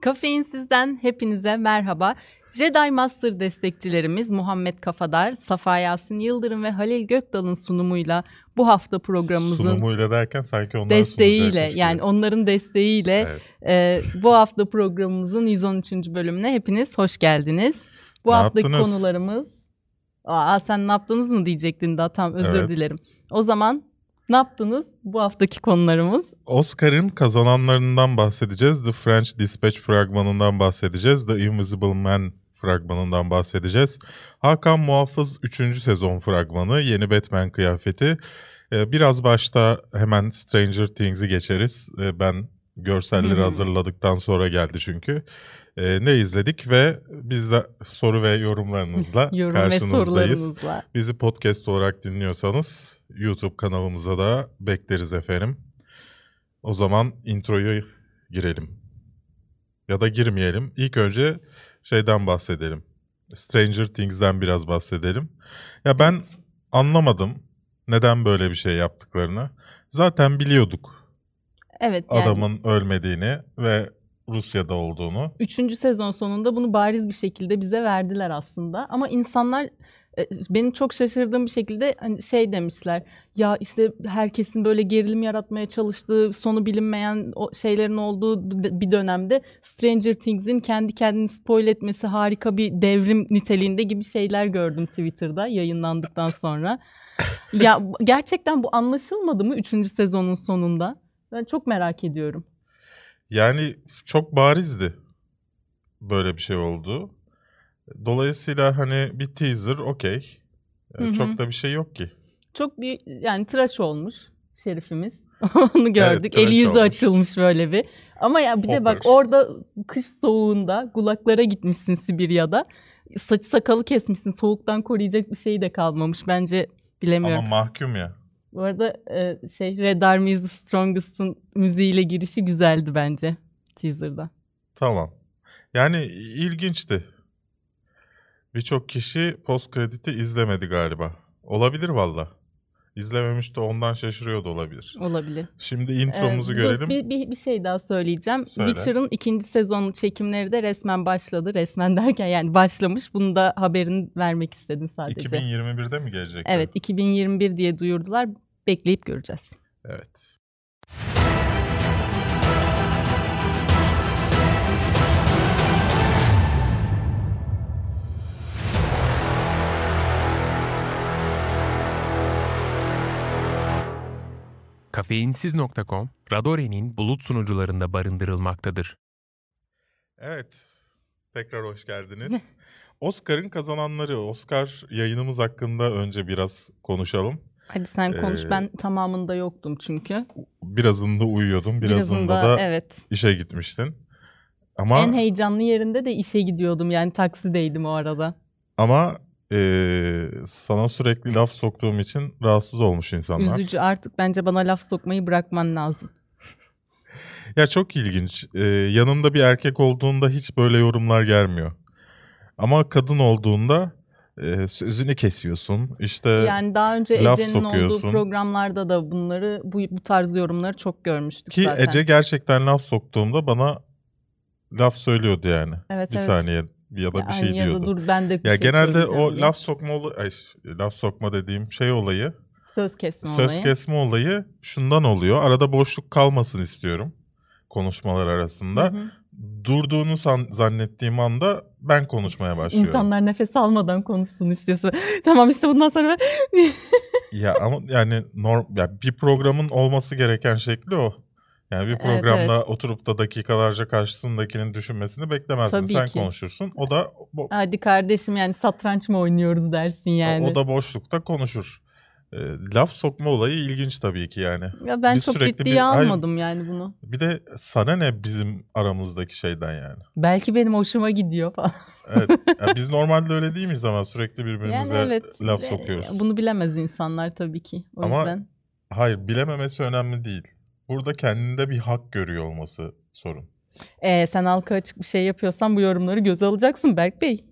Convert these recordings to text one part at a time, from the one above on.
Kafeinsiz'den hepinize merhaba. Jedi Master destekçilerimiz Muhammed Kafadar, Safa Yasin Yıldırım ve Halil Gökdal'ın sunumuyla bu hafta programımızın Sunumuyla derken sanki onlar desteğiyle yani onların desteğiyle Evet. e, bu hafta programımızın 113. bölümüne hepiniz hoş geldiniz. Bu Ne haftaki yaptınız? konularımız Aa sen ne yaptınız mı diyecektin daha tam özür Evet. dilerim. O zaman ne yaptınız? Bu haftaki konularımız Oscar'ın kazananlarından bahsedeceğiz. The French Dispatch fragmanından bahsedeceğiz. The Invisible Man fragmanından bahsedeceğiz. Hakan Muhafız 3. sezon fragmanı, yeni Batman kıyafeti. Ee, Biraz başta hemen Stranger Things'i geçeriz. Ee, Ben görselleri hazırladıktan sonra geldi çünkü. Ee, Ne izledik ve biz de soru ve yorumlarınızla yorum ve karşınızdayız. sorularınızla. Bizi podcast olarak dinliyorsanız YouTube kanalımıza da bekleriz efendim. O zaman introyu girelim. Ya da girmeyelim. İlk önce şeyden bahsedelim. Stranger Things'den biraz bahsedelim. Ya ben anlamadım neden böyle bir şey yaptıklarını. Zaten biliyorduk Evet yani adamın ölmediğini ve Rusya'da olduğunu. Üçüncü sezon sonunda bunu bariz bir şekilde bize verdiler aslında. Ama insanlar e, benim çok şaşırdığım bir şekilde hani şey demişler. Ya işte herkesin böyle gerilim yaratmaya çalıştığı, sonu bilinmeyen şeylerin olduğu bir dönemde Stranger Things'in kendi kendini spoil etmesi harika bir devrim niteliğinde gibi şeyler gördüm Twitter'da yayınlandıktan sonra. ya gerçekten bu anlaşılmadı mı üçüncü sezonun sonunda? Ben çok merak ediyorum. Yani çok barizdi böyle bir şey oldu. Dolayısıyla hani bir teaser okey. Ee. Çok da bir şey yok ki. Çok bir yani tıraş olmuş şerifimiz. Onu gördük. tıraş Eli yüzü olmuş. açılmış böyle bir. Ama ya bir de bak Hopper. orada kış soğuğunda kulaklara gitmişsin Sibirya'da. Saçı sakalı kesmişsin. Soğuktan koruyacak bir şey de kalmamış. Bence bilemiyorum. Ama mahkum ya. Bu arada e, şey Red Army is the Strongest'ın müziğiyle girişi güzeldi bence teaser'da. Tamam. Yani ilginçti. Birçok kişi post krediti izlemedi galiba. Olabilir valla. İzlememiş de ondan şaşırıyor da olabilir. Olabilir. Şimdi intromuzu Ee, görelim. Bir, bir, bir şey daha söyleyeceğim. Söyle. Witcher'ın ikinci sezon çekimleri de resmen başladı. Resmen derken yani başlamış. Bunu da haberini vermek istedim sadece. 2021'de mi gelecek? Evet 2021 diye duyurdular. Bekleyip göreceğiz. Evet. Kafeinsiz.com, Radore'nin bulut sunucularında barındırılmaktadır. Evet. Tekrar hoş geldiniz. Oscar'ın kazananları. Oscar yayınımız hakkında önce biraz konuşalım. Hadi sen konuş. Ee, Ben tamamında yoktum çünkü. Birazında uyuyordum, birazında, Birazında da evet. işe gitmiştin. Ama En heyecanlı yerinde de işe gidiyordum. Yani taksideydim o arada. ama eee, sana sürekli laf soktuğum için rahatsız olmuş insanlar. Üzücü artık bence bana laf sokmayı bırakman lazım. Ya çok ilginç. Eee, yanında bir erkek olduğunda hiç böyle yorumlar gelmiyor. Ama kadın olduğunda eee, sözünü kesiyorsun. İşte Yani daha önce Ece'nin olduğu programlarda da bunları bu, bu tarz yorumları çok görmüştük ki zaten. Ece gerçekten laf soktuğumda bana laf söylüyordu yani. evet, bir evet. saniye ya da bir Yani şey ya diyordu. dur ben de bir Ya şey genelde o diye. laf sokma olayı, ay, laf sokma dediğim şey olayı, söz kesme söz olayı. kesme olayı şundan oluyor. Arada boşluk kalmasın istiyorum konuşmalar arasında. Hı hı. Durduğunu san- zannettiğim anda ben konuşmaya başlıyorum. İnsanlar nefes almadan konuşsun istiyorsun. tamam işte bundan sonra. Ya ama yani norm ya bir programın olması gereken şekli o. Yani bir Evet, programda evet. oturup da dakikalarca karşısındakinin düşünmesini beklemezsin. Tabii Sen ki. konuşursun. O da bo- Hadi kardeşim yani satranç mı oynuyoruz dersin yani. o da boşlukta konuşur. Ee, laf sokma olayı ilginç tabii ki yani. ya ben biz çok ciddiye bir- Hayır. almadım yani bunu. Bir de sana ne bizim aramızdaki şeyden yani. Belki benim hoşuma gidiyor falan. Evet. ya biz normalde öyle değil miyiz ama sürekli birbirimize yani evet. laf Ve- sokuyoruz. Bunu bilemez insanlar tabii ki. O Ama yüzden. Hayır bilememesi önemli değil. Burada kendinde bir hak görüyor olması sorun. Ee, sen halka açık bir şey yapıyorsan bu yorumları göze alacaksın Berk Bey.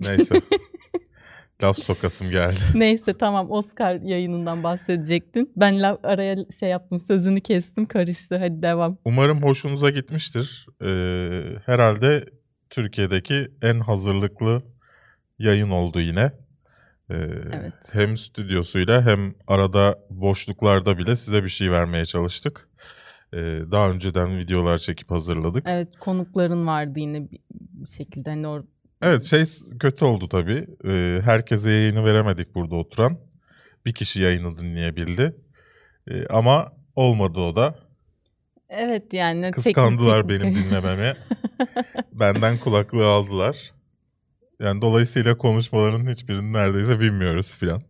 Neyse. Laf sokasım geldi. Neyse tamam Oscar yayınından bahsedecektin. Ben la- araya şey yaptım sözünü kestim karıştı hadi devam. Umarım hoşunuza gitmiştir. Ee, herhalde Türkiye'deki en hazırlıklı yayın oldu yine. Ee, Evet. Hem stüdyosuyla hem arada boşluklarda bile size bir şey vermeye çalıştık. Ee, daha önceden videolar çekip hazırladık. Evet, Evet konukların vardı yine bir şekilde hani or şey s- kötü oldu tabii. Ee, herkese yayını veremedik burada oturan. Bir kişi yayını dinleyebildi. Ee, ama olmadı o da. Evet yani teknik- Kıskandılar teknik- benim dinlememi. Benden kulaklığı aldılar. Yani dolayısıyla konuşmaların hiçbirini neredeyse bilmiyoruz filan.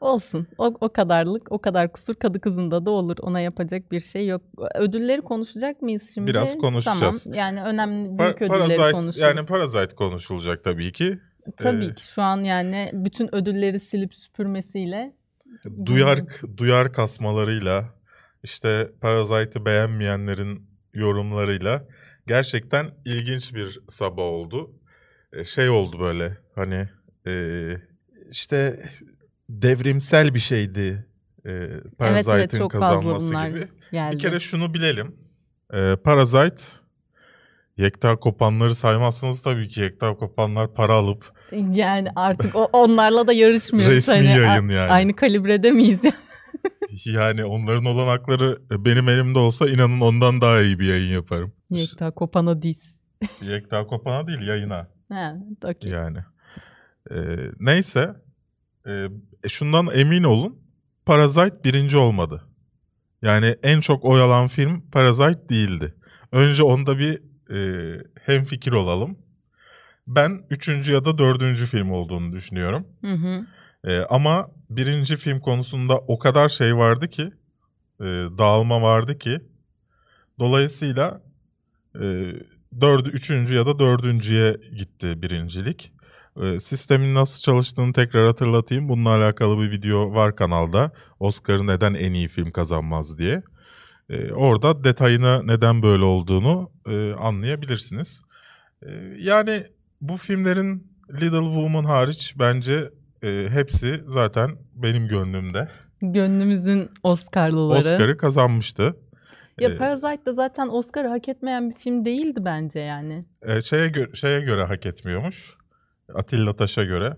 Olsun. O, o kadarlık, o kadar kusur kadı kızında da olur. Ona yapacak bir şey yok. Ödülleri konuşacak mıyız şimdi? Biraz konuşacağız. Tamam. Yani önemli Pa- büyük ödülleri Parazite konuşacağız. yani Parazite konuşulacak tabii ki. Tabii Ee, ki şu an yani bütün ödülleri silip süpürmesiyle Duyar duyar kasmalarıyla işte Parasite'ı beğenmeyenlerin yorumlarıyla gerçekten ilginç bir sabah oldu. Şey oldu böyle hani e, işte devrimsel bir şeydi e, Parasite'ın evet, fazla kazanması gibi. geldi. Bir kere şunu bilelim. Ee, Parasite Yekta Kopanları saymazsanız tabii ki Yekta Kopanlar para alıp Yani artık o, onlarla da yarışmıyoruz. Resmi Hani yayın yani. Aynı kalibrede miyiz? yani onların olanakları benim elimde olsa inanın ondan daha iyi bir yayın yaparım. Yekta Kopan'a diz. Yekta Kopan'a değil yayına Ha, okey. yani. Ee, neyse e, şundan emin olun Parasite birinci olmadı. Yani en çok oy alan film Parasite değildi. Önce onda bir e, hem fikir olalım. Ben üçüncü ya da dördüncü film olduğunu düşünüyorum. Hı hı. Ee, ama birinci film konusunda o kadar şey vardı ki, e, dağılma vardı ki, dolayısıyla e, dördü, üçüncü ya da dördüncüye gitti birincilik. E, sistemin nasıl çalıştığını tekrar hatırlatayım. Bununla alakalı bir video var kanalda. Oscar'ı neden en iyi film kazanmaz diye. E, orada detayına neden böyle olduğunu e, anlayabilirsiniz. E, yani bu filmlerin Little Woman hariç bence e, hepsi zaten benim gönlümde. Gönlümüzün Oscar'lıları. Oscar'ı kazanmıştı. Ya E, Parasite da zaten Oscar'ı hak etmeyen bir film değildi bence yani. e, şeye, gö- şeye göre hak etmiyormuş. Atilla Taş'a göre.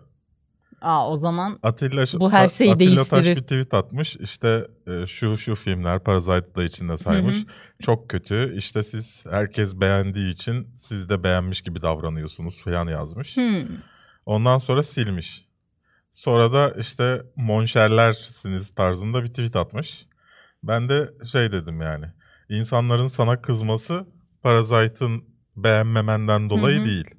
Aa o zaman Atilla, Bu her şeyi Atilla Taş değiştirir. bir tweet atmış. İşte e, şu şu filmler Parasite'ı da içinde saymış. Hı hı. Çok kötü. İşte siz herkes beğendiği için siz de beğenmiş gibi davranıyorsunuz falan yazmış. hmm, Ondan sonra silmiş. Sonra da işte monşerlersiniz tarzında bir tweet atmış. Ben de şey dedim yani. İnsanların sana kızması Parasite'ın beğenmemenden dolayı Hı hı. değil.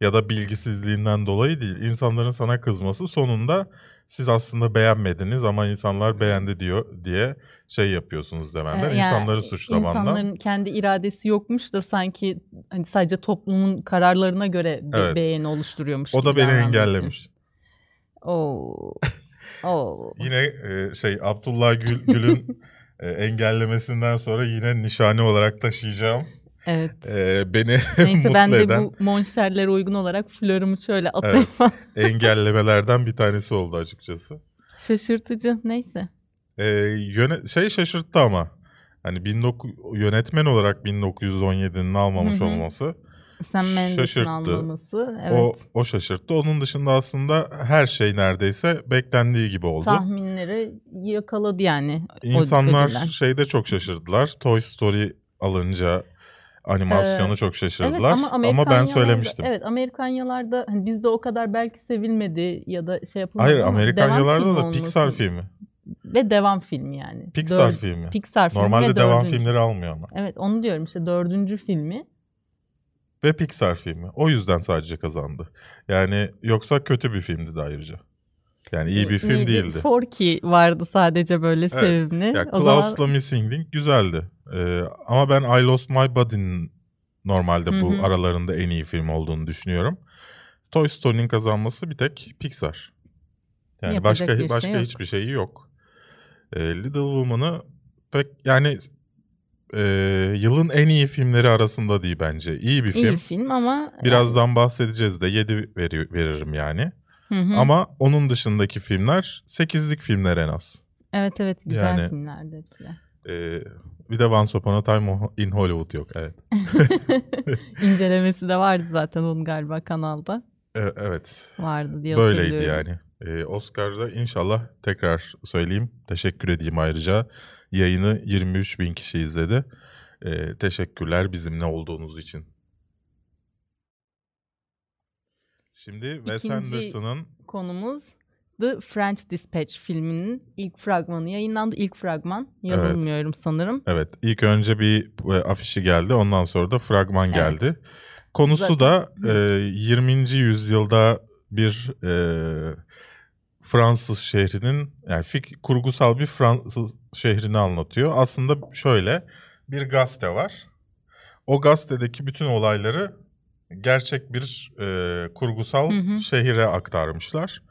Ya da bilgisizliğinden dolayı değil. İnsanların sana kızması sonunda siz aslında beğenmediniz ama insanlar beğendi diyor diye şey yapıyorsunuz demenden. e, yani insanları suçlamandan. İnsanların kendi iradesi yokmuş da sanki hani sadece toplumun kararlarına göre bir Evet. beğeni oluşturuyormuş O da beni davrandığı için. engellemiş. Oo. Oo. Yine e, şey Abdullah Gül, Gül'ün e, engellemesinden sonra yine nişane olarak taşıyacağım. Evet. E, beni Neyse ben de eden bu monşerlere uygun olarak flörümü şöyle atayım. engellemelerden bir tanesi oldu açıkçası. Şaşırtıcı. Neyse. E, yöne- şey şaşırttı ama hani 19 yönetmen olarak 1917'nin almamış Hı hı. olması Sam Mendes'in Şaşırttı. almaması. Evet. o o şaşırttı. Onun dışında aslında her şey neredeyse beklendiği gibi oldu. Tahminleri yakaladı yani. İnsanlar ödüller. şeyde çok şaşırdılar. Toy Story alınca animasyonu Ee, çok Evet şaşırdılar. ama, ama ben söylemiştim. Evet Amerikanyalarda hani bizde o kadar belki sevilmedi ya da şey yapılmadı Hayır Amerikanyalarda da Pixar filmi. Ve devam filmi yani. Pixar Dör- filmi. Pixar filmi Normalde devam filmleri almıyor ama. Evet onu diyorum işte dördüncü filmi. Ve Pixar filmi. O yüzden sadece kazandı. Yani yoksa kötü bir filmdi de ayrıca. Yani iyi bir film Neydi? değildi. Forky vardı sadece böyle sevimli. Ya o zaman Klaus'la Missing Link güzeldi. Ee, ama ben I Lost My Body'nin normalde bu Hı hı. aralarında en iyi film olduğunu düşünüyorum. Toy Story'nin kazanması bir tek Pixar. Yani Yapacak başka şey başka yok. hiçbir şeyi yok. Ee, Little Woman'ı pek yani e, yılın en iyi filmleri arasında değil bence. İyi bir iyi film. film ama Birazdan bahsedeceğiz de 7 veri, veririm yani. Hı hı. Ama onun dışındaki filmler 8'lik filmler en az. evet evet güzel Yani- filmlerdi hepsi. de. Ee, bir de Once Upon a Time in Hollywood yok. Evet. İncelemesi de vardı zaten onun galiba kanalda. E- evet. Vardı diye Böyleydi yani. Ee, Oscar'da inşallah tekrar söyleyeyim. Teşekkür edeyim ayrıca. Yayını 23 bin kişi izledi. Ee, teşekkürler bizimle olduğunuz için. Şimdi Wes İkinci- Anderson'ın Konumuz The French Dispatch filminin ilk fragmanı yayınlandı. İlk fragman yanılmıyorum sanırım. evet ilk önce bir e, afişi geldi ondan sonra da fragman Evet. geldi. Konusu Zaten- da e, 20. yüzyılda bir e, Fransız şehrinin yani fik, kurgusal bir Fransız şehrini anlatıyor. Aslında şöyle bir gazete var. O gazetedeki bütün olayları gerçek bir e, kurgusal Hı hı. şehire aktarmışlar.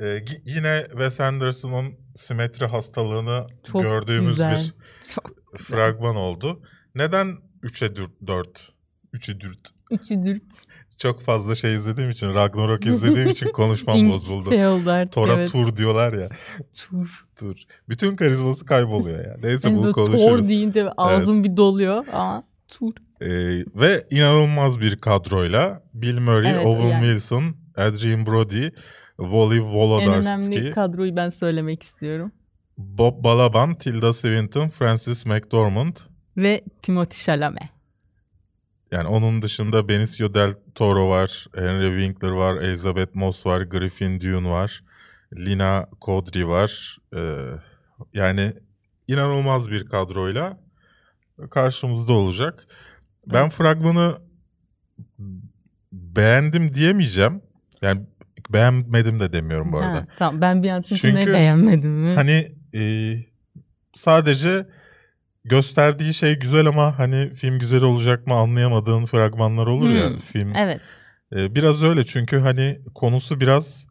E, yine Wes Anderson'ın simetri hastalığını Çok gördüğümüz güzel. bir Çok fragman oldu. Neden 3'e 4? 3'ü 4. üçü dürt. Çok fazla şey izlediğim için, Ragnarok izlediğim için konuşmam bozuldu. Şey oldu artık Thor'a evet. tur diyorlar ya. Tur. Tur. Bütün karizması kayboluyor ya. Neyse Yani bunu konuşuruz. Thor deyince ağzım bir doluyor. Aa tur. Ee, ve inanılmaz bir kadroyla Bill Murray, Evet, Owen yani. Wilson, Adrian Brody, Wally En Wolodarski, önemli kadroyu ben söylemek istiyorum. Bob Balaban, Tilda Swinton, Francis McDormand. Ve Timothy Chalamet. Yani onun dışında Benicio del Toro var, Henry Winkler var, Elizabeth Moss var, Griffin Dunne var, Lina Kodri var. Ee, yani inanılmaz bir kadroyla karşımızda olacak. Ben Evet. fragmanı beğendim diyemeyeceğim. Yani beğenmedim de demiyorum bu arada. Ha, tamam ben bir an çünkü, ne Çünkü beğenmedim mi? Hani e, sadece gösterdiği şey güzel ama hani film güzel olacak mı anlayamadığın fragmanlar olur ya Hmm, film. Evet. E, biraz öyle çünkü hani konusu biraz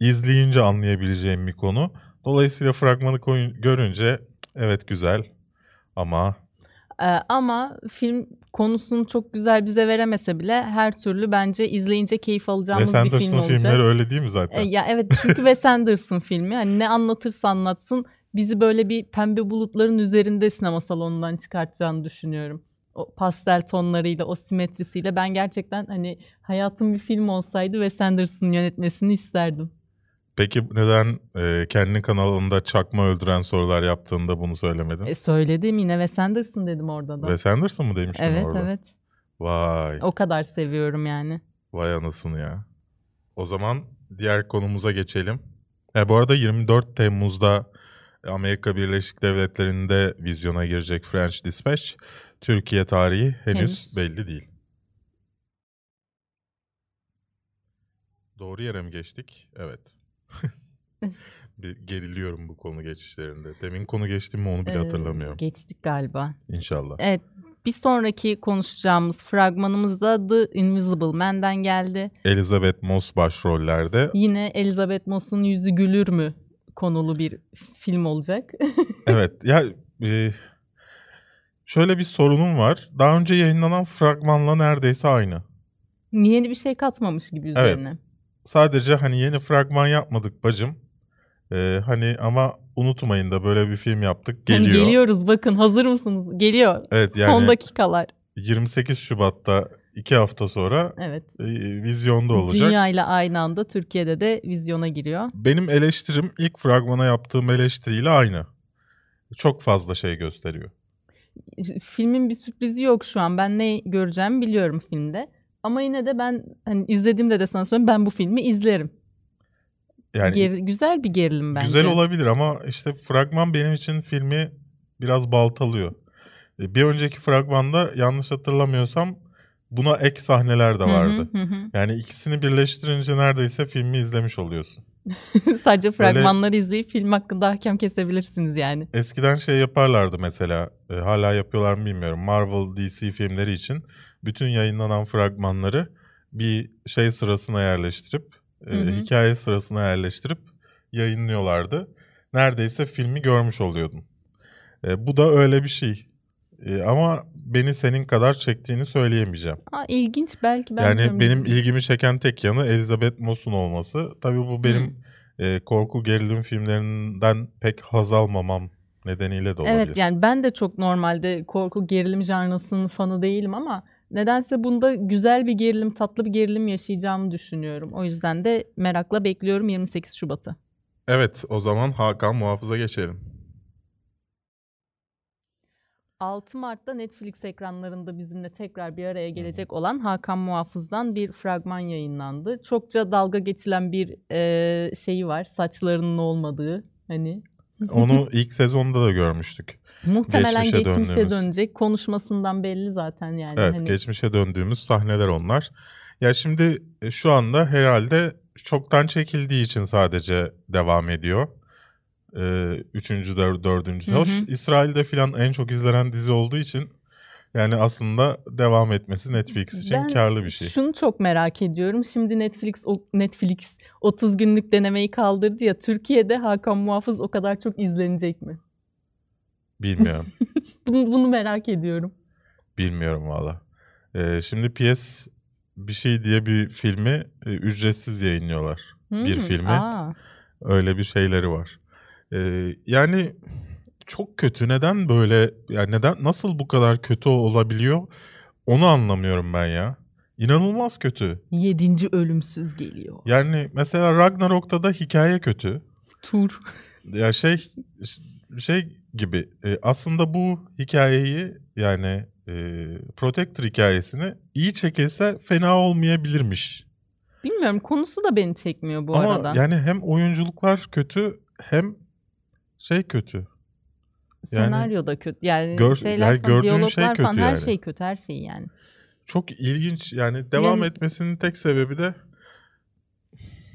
izleyince anlayabileceğim bir konu. Dolayısıyla fragmanı koyun- görünce evet güzel ama Ee, ama film konusunu çok güzel bize veremese bile her türlü bence izleyince keyif alacağımız Wes bir film Anderson olacak. filmleri öyle değil mi Ee, zaten? ya evet çünkü Wes Anderson filmi hani ne anlatırsa anlatsın bizi böyle bir pembe bulutların üzerinde sinema salonundan çıkartacağını düşünüyorum. O pastel tonlarıyla, o simetrisiyle ben gerçekten hani hayatım bir film olsaydı Wes Anderson'ın yönetmesini isterdim. Peki neden e, kendi kanalında çakma öldüren sorular yaptığında bunu söylemedin? E, söyledim yine Wes Anderson dedim orada da. Wes Anderson mı demiştin evet orada? evet. Vay. O kadar seviyorum yani. Vay anasını ya. O zaman diğer konumuza geçelim. E, bu arada 24 Temmuz'da Amerika Birleşik Devletleri'nde vizyona girecek French Dispatch. Türkiye tarihi henüz, Henüz. belli değil. Doğru yere mi geçtik? Evet. Bir geriliyorum bu konu geçişlerinde. Demin konu geçtim mi onu bile Ee, hatırlamıyorum. Geçtik galiba. İnşallah. Evet. Bir sonraki konuşacağımız fragmanımız da The Invisible Man'den geldi. Elizabeth Moss başrollerde. Yine Elizabeth Moss'un yüzü gülür mü konulu bir film olacak. Evet ya e, şöyle bir sorunum var. Daha önce yayınlanan fragmanla neredeyse aynı. Yeni bir şey katmamış gibi Evet. üzerine. Sadece hani yeni fragman yapmadık bacım. E, hani ama unutmayın da böyle bir film yaptık. Hani Geliyor. geliyoruz bakın hazır mısınız? Geliyor. Evet yani Son dakikalar. 28 Şubat'ta iki hafta sonra Evet. e, vizyonda olacak. Dünya ile aynı anda Türkiye'de de vizyona giriyor. Benim eleştirim ilk fragmana yaptığım eleştiriyle aynı. Çok fazla şey gösteriyor. Filmin bir sürprizi yok şu an. Ben ne göreceğimi biliyorum filmde. Ama yine de ben hani izlediğimde de sana söyleyeyim ben bu filmi izlerim. Yani Ger- güzel bir gerilim bence. Güzel olabilir ama işte fragman benim için filmi biraz baltalıyor. E, Bir önceki fragmanda yanlış hatırlamıyorsam buna ek sahneler de Hı hı, vardı. hı hı. Yani ikisini birleştirince neredeyse filmi izlemiş oluyorsun. Sadece fragmanları izleyip film hakkında hakem kesebilirsiniz yani. Eskiden şey yaparlardı mesela, e, hala yapıyorlar mı bilmiyorum. Marvel DC filmleri için bütün yayınlanan fragmanları bir şey sırasına yerleştirip, e, Hı hı. hikaye sırasına yerleştirip yayınlıyorlardı. Neredeyse filmi görmüş oluyordun. E, bu da öyle bir şey. E, ama beni senin kadar çektiğini söyleyemeyeceğim. Aa, ilginç belki ben yani bilmiyorum. benim ilgimi çeken tek yanı Elizabeth Moss'un olması. Tabii bu benim e, korku gerilim filmlerinden pek haz almamam nedeniyle de olabilir. Evet yani ben de çok normalde korku gerilim janrasının fanı değilim ama nedense bunda güzel bir gerilim, tatlı bir gerilim yaşayacağımı düşünüyorum. O yüzden de merakla bekliyorum 28 Şubat'ı. Evet o zaman Hakan Muhafız'a geçelim. 6 Mart'ta Netflix ekranlarında bizimle tekrar bir araya gelecek olan Hakan Muhafız'dan bir fragman yayınlandı. Çokça dalga geçilen bir e, şeyi var. Saçlarının olmadığı hani. Onu ilk sezonda da görmüştük. Muhtemelen Geçmişe geçmişe, döndüğümüz. dönecek. Konuşmasından belli zaten yani. Evet hani. geçmişe döndüğümüz sahneler onlar. Ya şimdi e, şu anda herhalde çoktan çekildiği için sadece devam ediyor. Ee, üçüncü, dör, dördüncü. Hı hı. Hoş İsrail'de filan en çok izlenen dizi olduğu için yani aslında devam etmesi Netflix için Ben karlı bir şey. Şunu çok merak ediyorum. Şimdi Netflix Netflix 30 günlük denemeyi kaldırdı ya. Türkiye'de Hakan Muhafız o kadar çok izlenecek mi? Bilmiyorum. Bunu, bunu merak ediyorum. Bilmiyorum valla. Ee, şimdi PS bir şey diye bir filmi e, ücretsiz yayınlıyorlar. Bir Hmm, filmi. Aa, Öyle bir şeyleri var. Ee, yani çok kötü. Neden böyle? Yani neden nasıl bu kadar kötü olabiliyor? Onu anlamıyorum ben ya. İnanılmaz kötü. yedinci ölümsüz geliyor. Yani mesela Ragnarok'ta da hikaye kötü. Tur. Ya şey şey gibi. e, aslında bu hikayeyi yani e, Protector hikayesini iyi çekilse fena olmayabilirmiş. Bilmiyorum konusu da beni çekmiyor bu Ama arada. yani hem oyunculuklar kötü hem şey kötü. yani- Senaryo da kötü. Yani Gör- şeyler yani falan, gördüğün şey diyaloglar falan kötü her yani. şey kötü her şey yani. Çok ilginç yani devam Yani- etmesinin tek sebebi de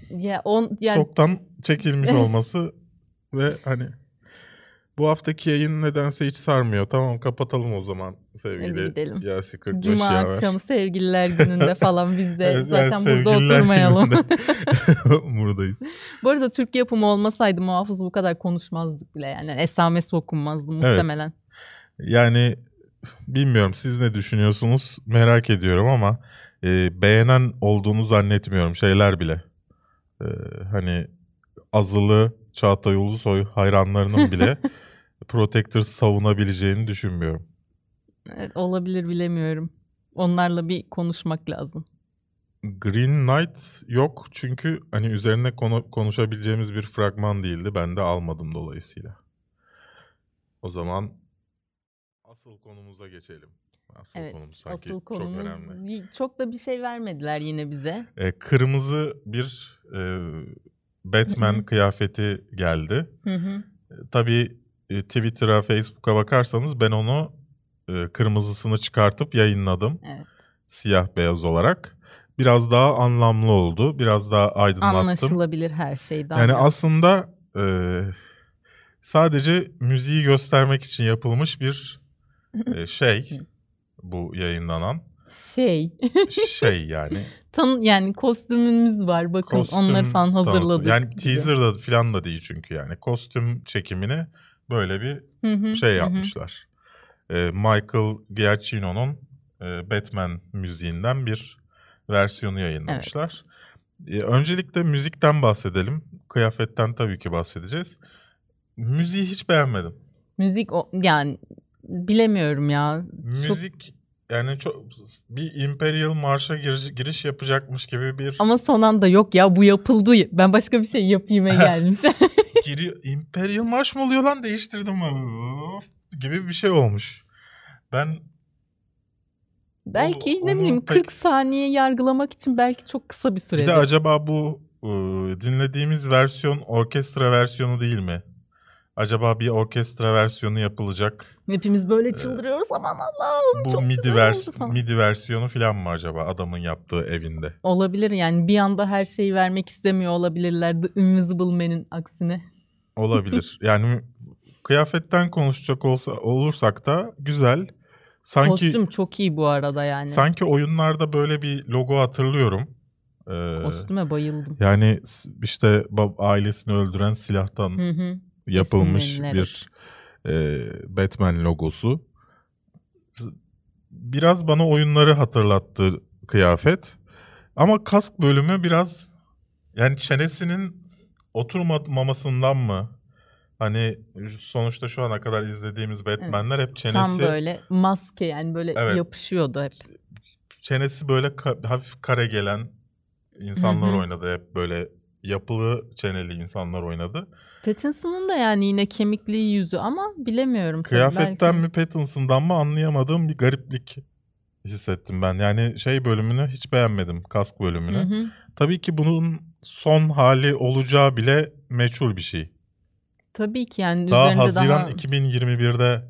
Ya on yani çoktan çekilmiş olması ve hani bu haftaki yayın nedense hiç sarmıyor. Tamam kapatalım o zaman sevgili. Yasi 45 Cuma yaver. akşamı sevgililer gününde falan biz de Evet, yani zaten burada oturmayalım. Buradayız. Bu arada Türk yapımı olmasaydı muhafız bu kadar konuşmazdık bile yani. Esamesi okunmazdı muhtemelen. Yani bilmiyorum siz ne düşünüyorsunuz merak ediyorum ama e, beğenen olduğunu zannetmiyorum şeyler bile. E, hani azılı Çağatay Ulusoy hayranlarının bile Protector savunabileceğini düşünmüyorum. Evet, olabilir bilemiyorum. Onlarla bir konuşmak lazım. Green Knight yok çünkü hani üzerine konu- konuşabileceğimiz bir fragman değildi. Ben de almadım dolayısıyla. O zaman asıl konumuza geçelim. Asıl Evet, konumuz sanki Asıl çok konumuz önemli. bir- çok da bir şey vermediler yine bize. E, kırmızı bir e, Batman kıyafeti geldi. Hı hı. E, tabii e, Twitter'a, Facebook'a bakarsanız ben onu e, kırmızısını çıkartıp yayınladım. Evet. Siyah beyaz olarak. Biraz daha anlamlı oldu. Biraz daha aydınlattım. Anlaşılabilir her şey daha. Yani net. aslında e, sadece müziği göstermek için yapılmış bir e, şey bu yayınlanan şey şey yani. tan yani kostümümüz var bakın Kostüm onları falan tanıtı- hazırladık. Yani gibi. teaser'da falan da değil çünkü yani. Kostüm çekimini böyle bir Hı hı, şey hı hı. yapmışlar. E, Michael Giacchino'nun e, Batman müziğinden bir versiyonu yayınlamışlar. E, öncelikle müzikten bahsedelim. Kıyafetten tabii ki bahsedeceğiz. Müziği hiç beğenmedim. Müzik o, yani bilemiyorum ya. Müzik yani çok bir Imperial Marş'a giriş, giriş yapacakmış gibi bir Ama son anda yok ya bu yapıldı. Ben başka bir şey yapayım'a gelmiş. Giri Imperial Marş mı oluyor lan değiştirdim Of, gibi bir şey olmuş. Ben belki Onu- ne onu bileyim pek- 40 saniye yargılamak için belki çok kısa bir bir sürede. de acaba bu e, dinlediğimiz versiyon orkestra versiyonu değil mi? Acaba bir orkestra versiyonu yapılacak. Hepimiz böyle çıldırıyoruz aman Allah'ım Bu çok MIDI güzel vers falan. MIDI versiyonu falan mı acaba adamın yaptığı evinde? Olabilir yani bir anda her şeyi vermek istemiyor olabilirler The Invisible Man'in aksine. Olabilir. yani kıyafetten konuşacak olsa olursak da güzel. Sanki Kostüm çok iyi bu arada yani. sanki oyunlarda böyle bir logo hatırlıyorum. Ee, Kostüme bayıldım. yani işte bab- ailesini öldüren silahtan Hı hı. yapılmış bir e, Batman logosu. biraz bana oyunları hatırlattı kıyafet. Ama kask bölümü biraz yani çenesinin oturmamasından mı? Hani sonuçta şu ana kadar izlediğimiz Batman'ler hep çenesi Tam böyle maske yani böyle Evet. yapışıyordu hep. çenesi böyle ka- hafif kare gelen insanlar oynadı. Hep böyle yapılı çeneli insanlar oynadı. Pattinson'ın da yani yine kemikli yüzü ama bilemiyorum. Kıyafetten belki. mi Pattinson'dan mı anlayamadığım bir gariplik hissettim ben. Yani şey bölümünü hiç beğenmedim. Kask bölümünü. Hı hı. Tabii ki bunun son hali olacağı bile meçhul bir şey. Tabii ki yani Daha Haziran daha 2021'de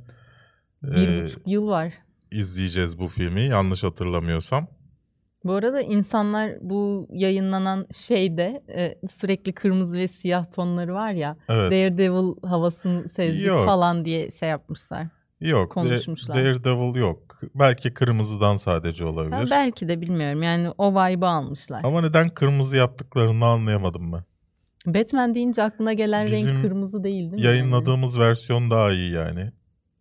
bir e, yıl var. izleyeceğiz bu filmi yanlış hatırlamıyorsam. Bu arada insanlar bu yayınlanan şeyde e, sürekli kırmızı ve siyah tonları var ya Evet. Daredevil havasını sezdik Yok. falan diye şey yapmışlar. Yok. Konuşmuşlar. Daredevil yok. Belki kırmızıdan sadece Ha, olabilir. belki de bilmiyorum yani o vibe'ı almışlar. Ama neden kırmızı yaptıklarını anlayamadım ben. Batman deyince aklına gelen Bizim renk kırmızı değil değil mi? yani? Yayınladığımız versiyon daha iyi yani.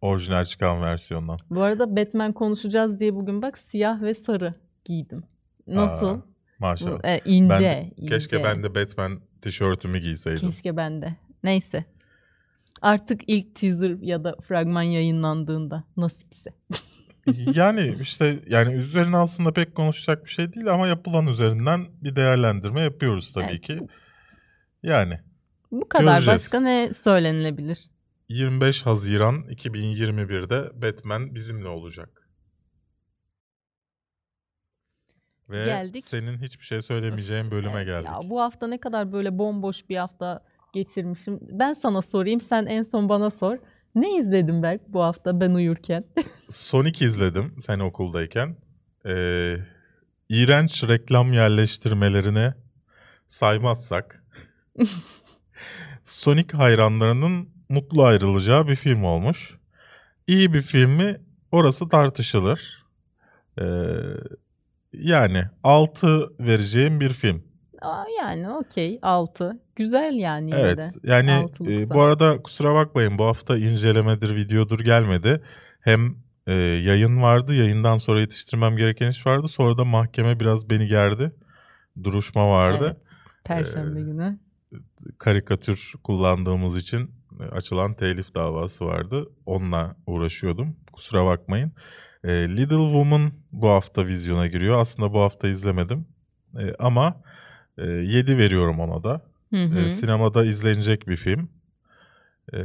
Orijinal çıkan versiyondan. Bu arada Batman konuşacağız diye bugün bak siyah ve sarı giydim. Nasıl? Aa, Maşallah. Bu, e, ince, Ben ince. Keşke ben de Batman tişörtümü giyseydim. Keşke ben de. Neyse. Artık ilk teaser ya da fragman yayınlandığında nasipse. yani işte yani üzerine aslında pek konuşacak bir şey değil ama yapılan üzerinden bir değerlendirme yapıyoruz tabii Evet. ki. Yani Bu kadar. Göreceğiz. Başka ne söylenilebilir? 25 Haziran 2021'de Batman bizimle olacak. Ve Geldik. senin hiçbir şey söylemeyeceğin bölüme Evet, geldik. Ya bu hafta ne kadar böyle bomboş bir hafta geçirmişim. Ben sana sorayım, sen en son bana sor. Ne izledin Berk bu hafta ben uyurken? Sonic izledim sen okuldayken. Ee, iğrenç reklam yerleştirmelerine saymazsak Sonic hayranlarının mutlu ayrılacağı bir film olmuş. İyi bir film mi? Orası tartışılır. Ee, yani 6 vereceğim bir film. Aa, yani okey 6. Güzel yani yine Evet de. yani e, bu arada kusura bakmayın bu hafta incelemedir videodur gelmedi. Hem e, yayın vardı yayından sonra yetiştirmem gereken iş vardı. Sonra da mahkeme biraz beni gerdi. Duruşma vardı. Evet, Perşembe Ee, günü. Karikatür kullandığımız için açılan telif davası vardı. Onunla uğraşıyordum. Kusura bakmayın. E, Little Woman bu hafta vizyona giriyor. Aslında bu hafta izlemedim. E, ama 7 veriyorum ona da. Hı hı. E, sinemada izlenecek bir film. E,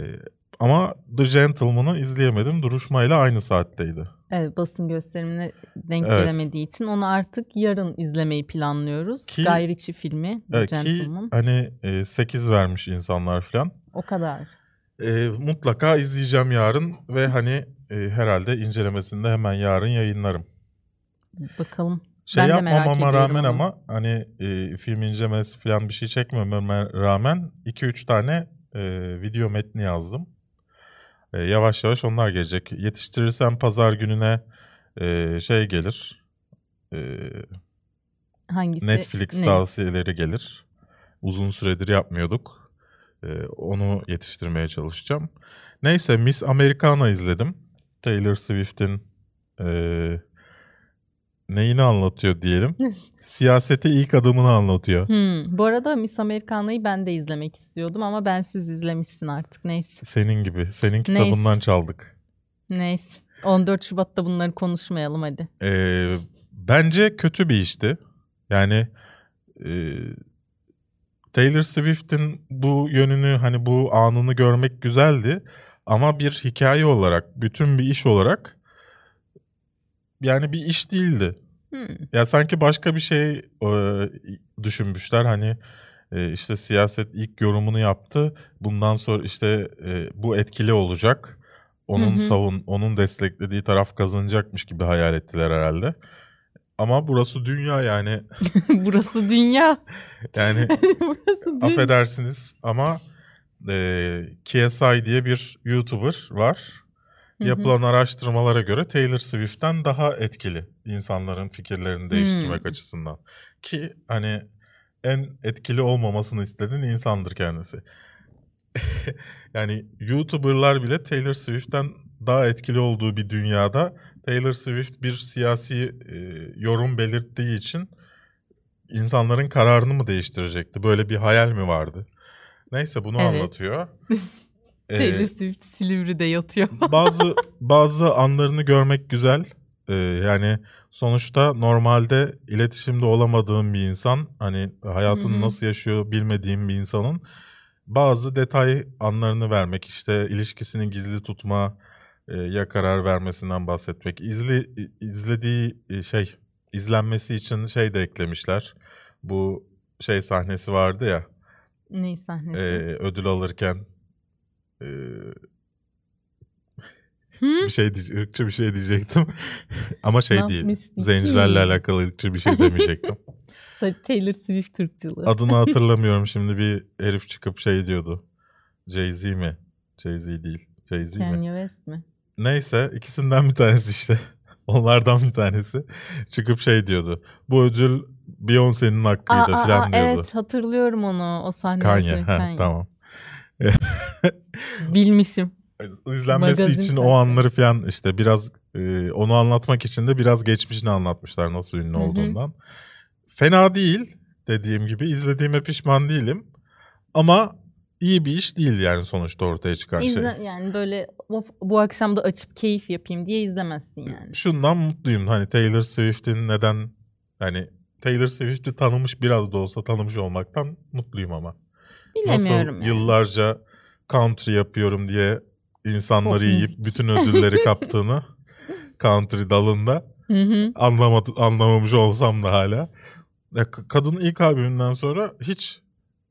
ama The Gentleman'ı izleyemedim. Duruşmayla aynı saatteydi. Evet basın gösterimine denk Evet. gelemediği için onu artık yarın izlemeyi planlıyoruz. Ki- Guy Ritchie filmi The E, ki Gentleman. hani 8 vermiş insanlar falan. O kadar. E, mutlaka izleyeceğim yarın ve hani e, herhalde incelemesinde hemen yarın yayınlarım. Bakalım. Şey Ben yapmamama rağmen ama. ama hani e, film incelemesi falan bir şey çekmememe rağmen 2-3 tane e, video metni yazdım. E, yavaş yavaş onlar gelecek. Yetiştirirsem pazar gününe e, şey gelir. E, Hangisi? Netflix ne? tavsiyeleri gelir. Uzun süredir yapmıyorduk. E, onu yetiştirmeye çalışacağım. Neyse Miss Americana izledim. Taylor Swift'in e, neyini anlatıyor diyelim. Siyasete ilk adımını anlatıyor. Hmm, bu arada Miss Americana'yı ben de izlemek istiyordum ama ben siz izlemişsin artık. Neyse. Senin gibi. Senin Neyse. kitabından çaldık. Neyse. 14 Şubat'ta bunları konuşmayalım hadi. Ee, bence kötü bir işti. Yani e, Taylor Swift'in bu yönünü hani bu anını görmek güzeldi. Ama bir hikaye olarak, bütün bir iş olarak yani bir iş değildi. Hmm. Ya sanki başka bir şey e, düşünmüşler. Hani e, işte siyaset ilk yorumunu yaptı. Bundan sonra işte e, bu etkili olacak. Onun Hı hı. savun, onun desteklediği taraf kazanacakmış gibi hayal ettiler herhalde. Ama burası dünya yani. Burası dünya. Yani Burası dünya. affedersiniz ama e, KSI diye bir YouTuber var. Yapılan araştırmalara göre Taylor Swift'ten daha etkili insanların fikirlerini değiştirmek Hmm. açısından. Ki hani en etkili olmamasını istediğin insandır kendisi. yani YouTuber'lar bile Taylor Swift'ten daha etkili olduğu bir dünyada Taylor Swift bir siyasi e, yorum belirttiği için insanların kararını mı değiştirecekti? Böyle bir hayal mi vardı? Neyse bunu Evet. anlatıyor. Ee, Taylor Swift Silivri'de yatıyor. bazı bazı anlarını görmek güzel. Ee, yani sonuçta normalde iletişimde olamadığım bir insan, hani hayatını nasıl yaşıyor bilmediğim bir insanın bazı detay anlarını vermek, işte ilişkisini gizli tutma e, ya karar vermesinden bahsetmek. İzli izlediği e, şey izlenmesi için şey de eklemişler. Bu şey sahnesi vardı ya Ney sahnesi? e, ödül alırken e, Hı? bir şey diye- ırkçı bir şey diyecektim. Ama şey Ne değil. yapmıştı Zencilerle alakalı ırkçı bir şey demeyecektim. Taylor Swift Türkçılığı. Adını hatırlamıyorum şimdi bir herif çıkıp şey diyordu. Jay-Z mi? Jay-Z değil. Jay-Z mi? Kanye West mi? Neyse ikisinden bir tanesi işte. Onlardan bir tanesi. Çıkıp şey diyordu. Bu ödül Beyoncé'nin hakkıydı Aa, falan aa, diyordu. evet hatırlıyorum onu o sahneyi. Kanye. Heh, tamam. Bilmişim. İzlenmesi Magazin için o anları falan işte biraz e, onu anlatmak için de biraz geçmişini anlatmışlar nasıl ünlü Hı hı. olduğundan. Fena değil dediğim gibi izlediğime pişman değilim. Ama iyi bir iş değil yani sonuçta ortaya çıkan şey. İzle, yani böyle of, bu akşam da açıp keyif yapayım diye izlemezsin yani. Şundan mutluyum hani Taylor Swift'in neden hani Taylor Swift'i tanımış biraz da olsa tanımış olmaktan mutluyum ama. Nasıl Bilemiyorum yani. yıllarca country yapıyorum diye insanları yiyip müzik. bütün ödülleri kaptığını country dalında anlamadı, anlamamış olsam da hala. Ya, kadın ilk albümünden sonra hiç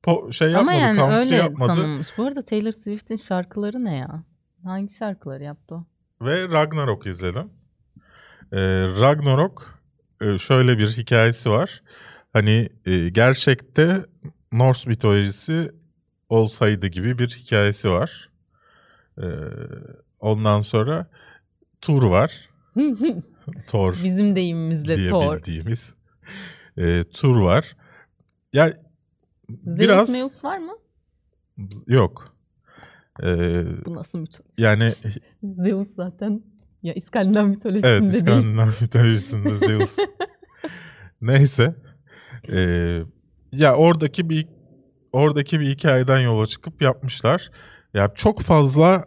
po- şey yapmadı, Ama yani country öyle yapmadı. tanınmış. Bu arada Taylor Swift'in şarkıları ne ya? Hangi şarkıları yaptı o? Ve Ragnarok izledim. Ee, Ragnarok e, şöyle bir hikayesi var. Hani e, gerçekte Norse mitolojisi olsaydı gibi bir hikayesi var. Ee, ondan sonra Thor var. Thor Bizim deyimimizle Thor. bildiğimiz e, Thor var. Ya Zeus biraz Meus var mı? yok. Ee, Bu nasıl mitoloji? yani Zeus zaten ya İskandinav mitolojisinde Evet değil. İskandinav mitolojisinde Zeus. Neyse. Ee, ya oradaki bir oradaki bir hikayeden yola çıkıp yapmışlar. Ya çok fazla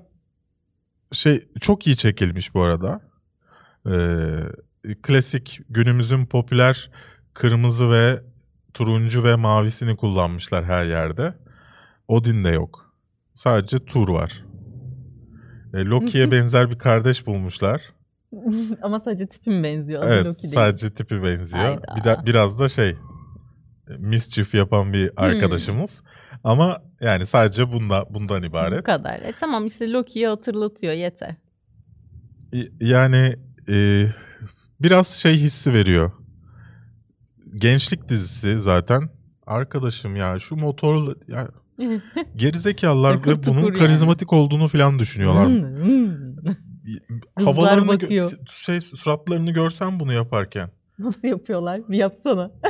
şey çok iyi çekilmiş bu arada. Ee, klasik günümüzün popüler kırmızı ve turuncu ve mavisini kullanmışlar her yerde. Odin de yok. Sadece Tur var. Ee, Loki'ye benzer bir kardeş bulmuşlar. Ama sadece tipim benziyor. Evet Loki değil. sadece tipi benziyor. Hayda. Bir de biraz da şey mischief yapan bir arkadaşımız. Ama yani sadece bunda bundan Bu ibaret. kadar. E tamam işte Loki'yi hatırlatıyor yeter. Yani e, biraz şey hissi veriyor. Gençlik dizisi zaten. Arkadaşım ya şu motorla ya gerizekalılar ve bunun yani. karizmatik olduğunu falan düşünüyorlar. Hmm, hmm. Havalarını şey suratlarını görsen bunu yaparken. Nasıl yapıyorlar? Bir yapsana.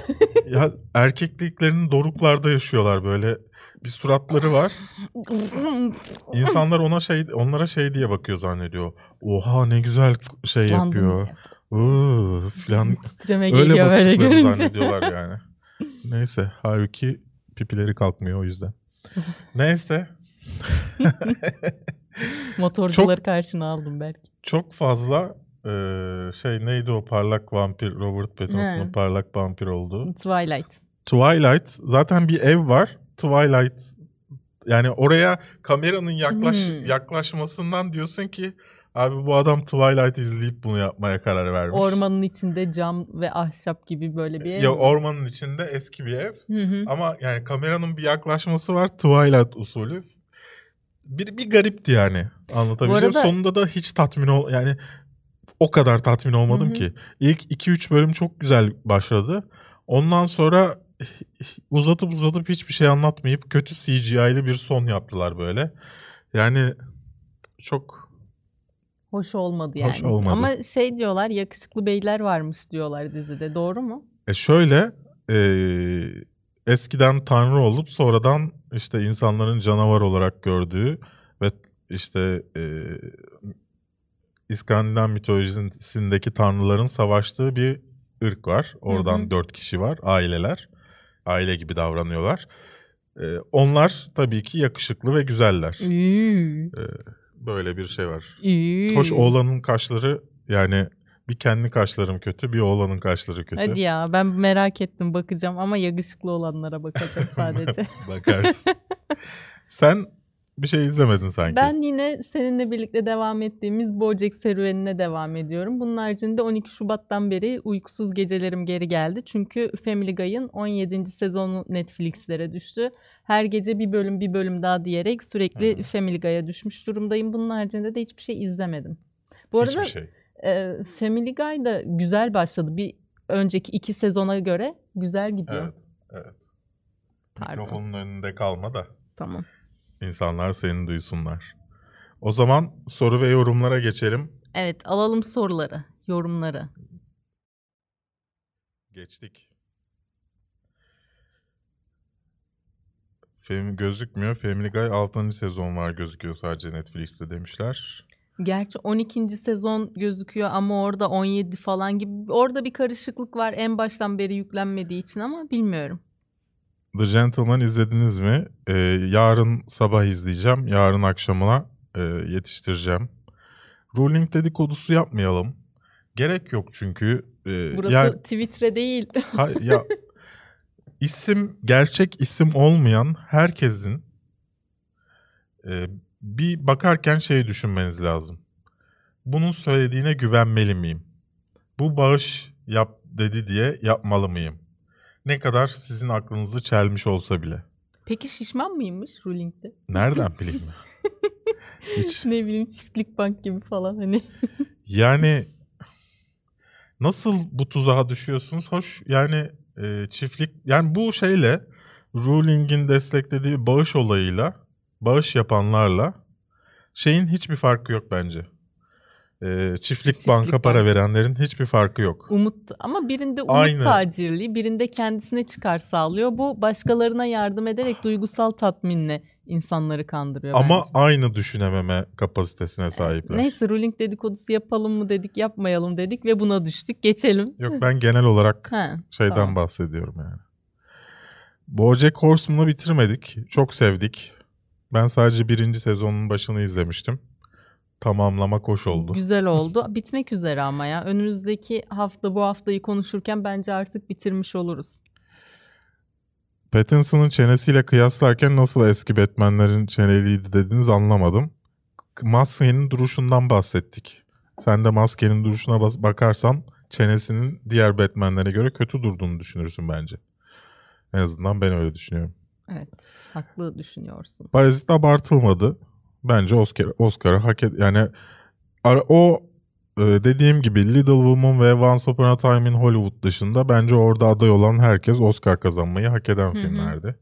Ya erkekliklerini doruklarda yaşıyorlar böyle. Bir suratları var. İnsanlar ona şey onlara şey diye bakıyor zannediyor. Oha ne güzel şey Sandım. yapıyor. Iıı falan Titreme öyle geliyor böyle baktıklarını görünce. zannediyorlar yani. Neyse halbuki pipileri kalkmıyor o yüzden. Neyse Motorcuları karşına aldım belki. çok fazla eee, şey neydi o parlak vampir Robert Pattinson'ın parlak vampir olduğu. Twilight. Twilight zaten bir ev var. Twilight yani oraya kameranın yaklaş Hmm. yaklaşmasından diyorsun ki abi bu adam Twilight izleyip bunu yapmaya karar vermiş. Ormanın içinde cam ve ahşap gibi böyle bir ev. Ya ormanın içinde eski bir ev Hı hı. ama yani kameranın bir yaklaşması var Twilight usulü. Bir, bir garipti yani anlatabileceğim. Bu arada- Sonunda da hiç tatmin ol yani o kadar tatmin olmadım Hı hı. ki. İlk 2-3 bölüm çok güzel başladı. Ondan sonra uzatıp uzatıp hiçbir şey anlatmayıp kötü CGI'li bir son yaptılar böyle. Yani çok Hoş olmadı yani. Hoş olmadı. Ama şey diyorlar yakışıklı beyler varmış diyorlar dizide. Doğru mu? e şöyle e, eskiden tanrı olup sonradan işte insanların canavar olarak gördüğü ve işte e, İskandinav mitolojisindeki tanrıların savaştığı bir ırk var. Oradan Hı hı. dört kişi var, aileler. Aile gibi davranıyorlar. Ee, onlar tabii ki yakışıklı ve güzeller. Üü, Böyle bir şey var. üü. Hoş oğlanın kaşları yani bir kendi kaşlarım kötü, bir oğlanın kaşları kötü. Hadi ya ben merak ettim bakacağım ama yakışıklı olanlara bakacağım sadece. Bakarsın. Sen bir şey izlemedin sanki. ben yine seninle birlikte devam ettiğimiz Bojack serüvenine devam ediyorum. Bunun haricinde 12 Şubat'tan beri uykusuz gecelerim geri geldi. Çünkü Family Guy'ın 17. sezonu Netflix'lere düştü. Her gece bir bölüm bir bölüm daha diyerek sürekli Hı. Family Guy'a düşmüş durumdayım. Bunun haricinde de hiçbir şey izlemedim. Bu arada Hiçbir şey. e, Family Guy da güzel başladı. Bir önceki iki sezona göre güzel gidiyor. Evet. Evet. Pardon. Mikrofonun önünde kalma da Tamam. İnsanlar seni duysunlar. O zaman soru ve yorumlara geçelim. Evet alalım soruları, yorumları. Geçtik. Film gözükmüyor. Family Guy 6. sezon var gözüküyor sadece Netflix'te demişler. Gerçi 12. sezon gözüküyor ama orada 17 falan gibi. Orada bir karışıklık var en baştan beri yüklenmediği için ama bilmiyorum. The Gentleman izlediniz mi? Ee, yarın sabah izleyeceğim. Yarın akşamına e, yetiştireceğim. Ruling dedikodusu yapmayalım. Gerek yok çünkü. e, Burası yani- Twitter'e değil. Ha- ya isim gerçek isim olmayan herkesin e, bir bakarken şey düşünmeniz lazım. Bunun söylediğine güvenmeli miyim? Bu bağış yap dedi diye yapmalı mıyım? Ne kadar sizin aklınızı çelmiş olsa bile. Peki şişman mıymış Ruling'de? Nereden bileyim? Hiç. ne bileyim çiftlik bank gibi falan hani. Yani nasıl bu tuzağa düşüyorsunuz? Hoş yani e, çiftlik yani bu şeyle ruling'in desteklediği bağış olayıyla bağış yapanlarla şeyin hiçbir farkı yok bence. E, çiftlik, Çiftlik banka para bank. verenlerin hiçbir farkı yok. Umut ama birinde umut Aynı. tacirliği, birinde kendisine çıkar sağlıyor. Bu başkalarına yardım ederek duygusal tatminle insanları kandırıyor Ama bence. aynı düşünememe kapasitesine sahipler. Neyse ruling dedikodusu yapalım mı dedik, yapmayalım dedik ve buna düştük. Geçelim. Yok ben genel olarak Ha, şeyden tamam. bahsediyorum yani. BoJack Horseman'ı bitirmedik. Çok sevdik. Ben sadece birinci sezonun başını izlemiştim. Tamamlamak hoş oldu. Güzel oldu. Bitmek üzere ama ya. Önümüzdeki hafta bu haftayı konuşurken bence artık bitirmiş oluruz. Pattinson'ın çenesiyle kıyaslarken nasıl eski Batman'lerin çeneliydi dediniz anlamadım. Maskenin duruşundan bahsettik. Sen de maskenin duruşuna bakarsan çenesinin diğer Batman'lere göre kötü durduğunu düşünürsün bence. En azından ben öyle düşünüyorum. Evet. Haklı düşünüyorsun. Parazit abartılmadı. Bence Oscar Oscar'ı hak et yani o e, dediğim gibi Little Woman ve Once Upon a Time in Hollywood dışında bence orada aday olan herkes Oscar kazanmayı hak eden Hı hı. filmlerdi.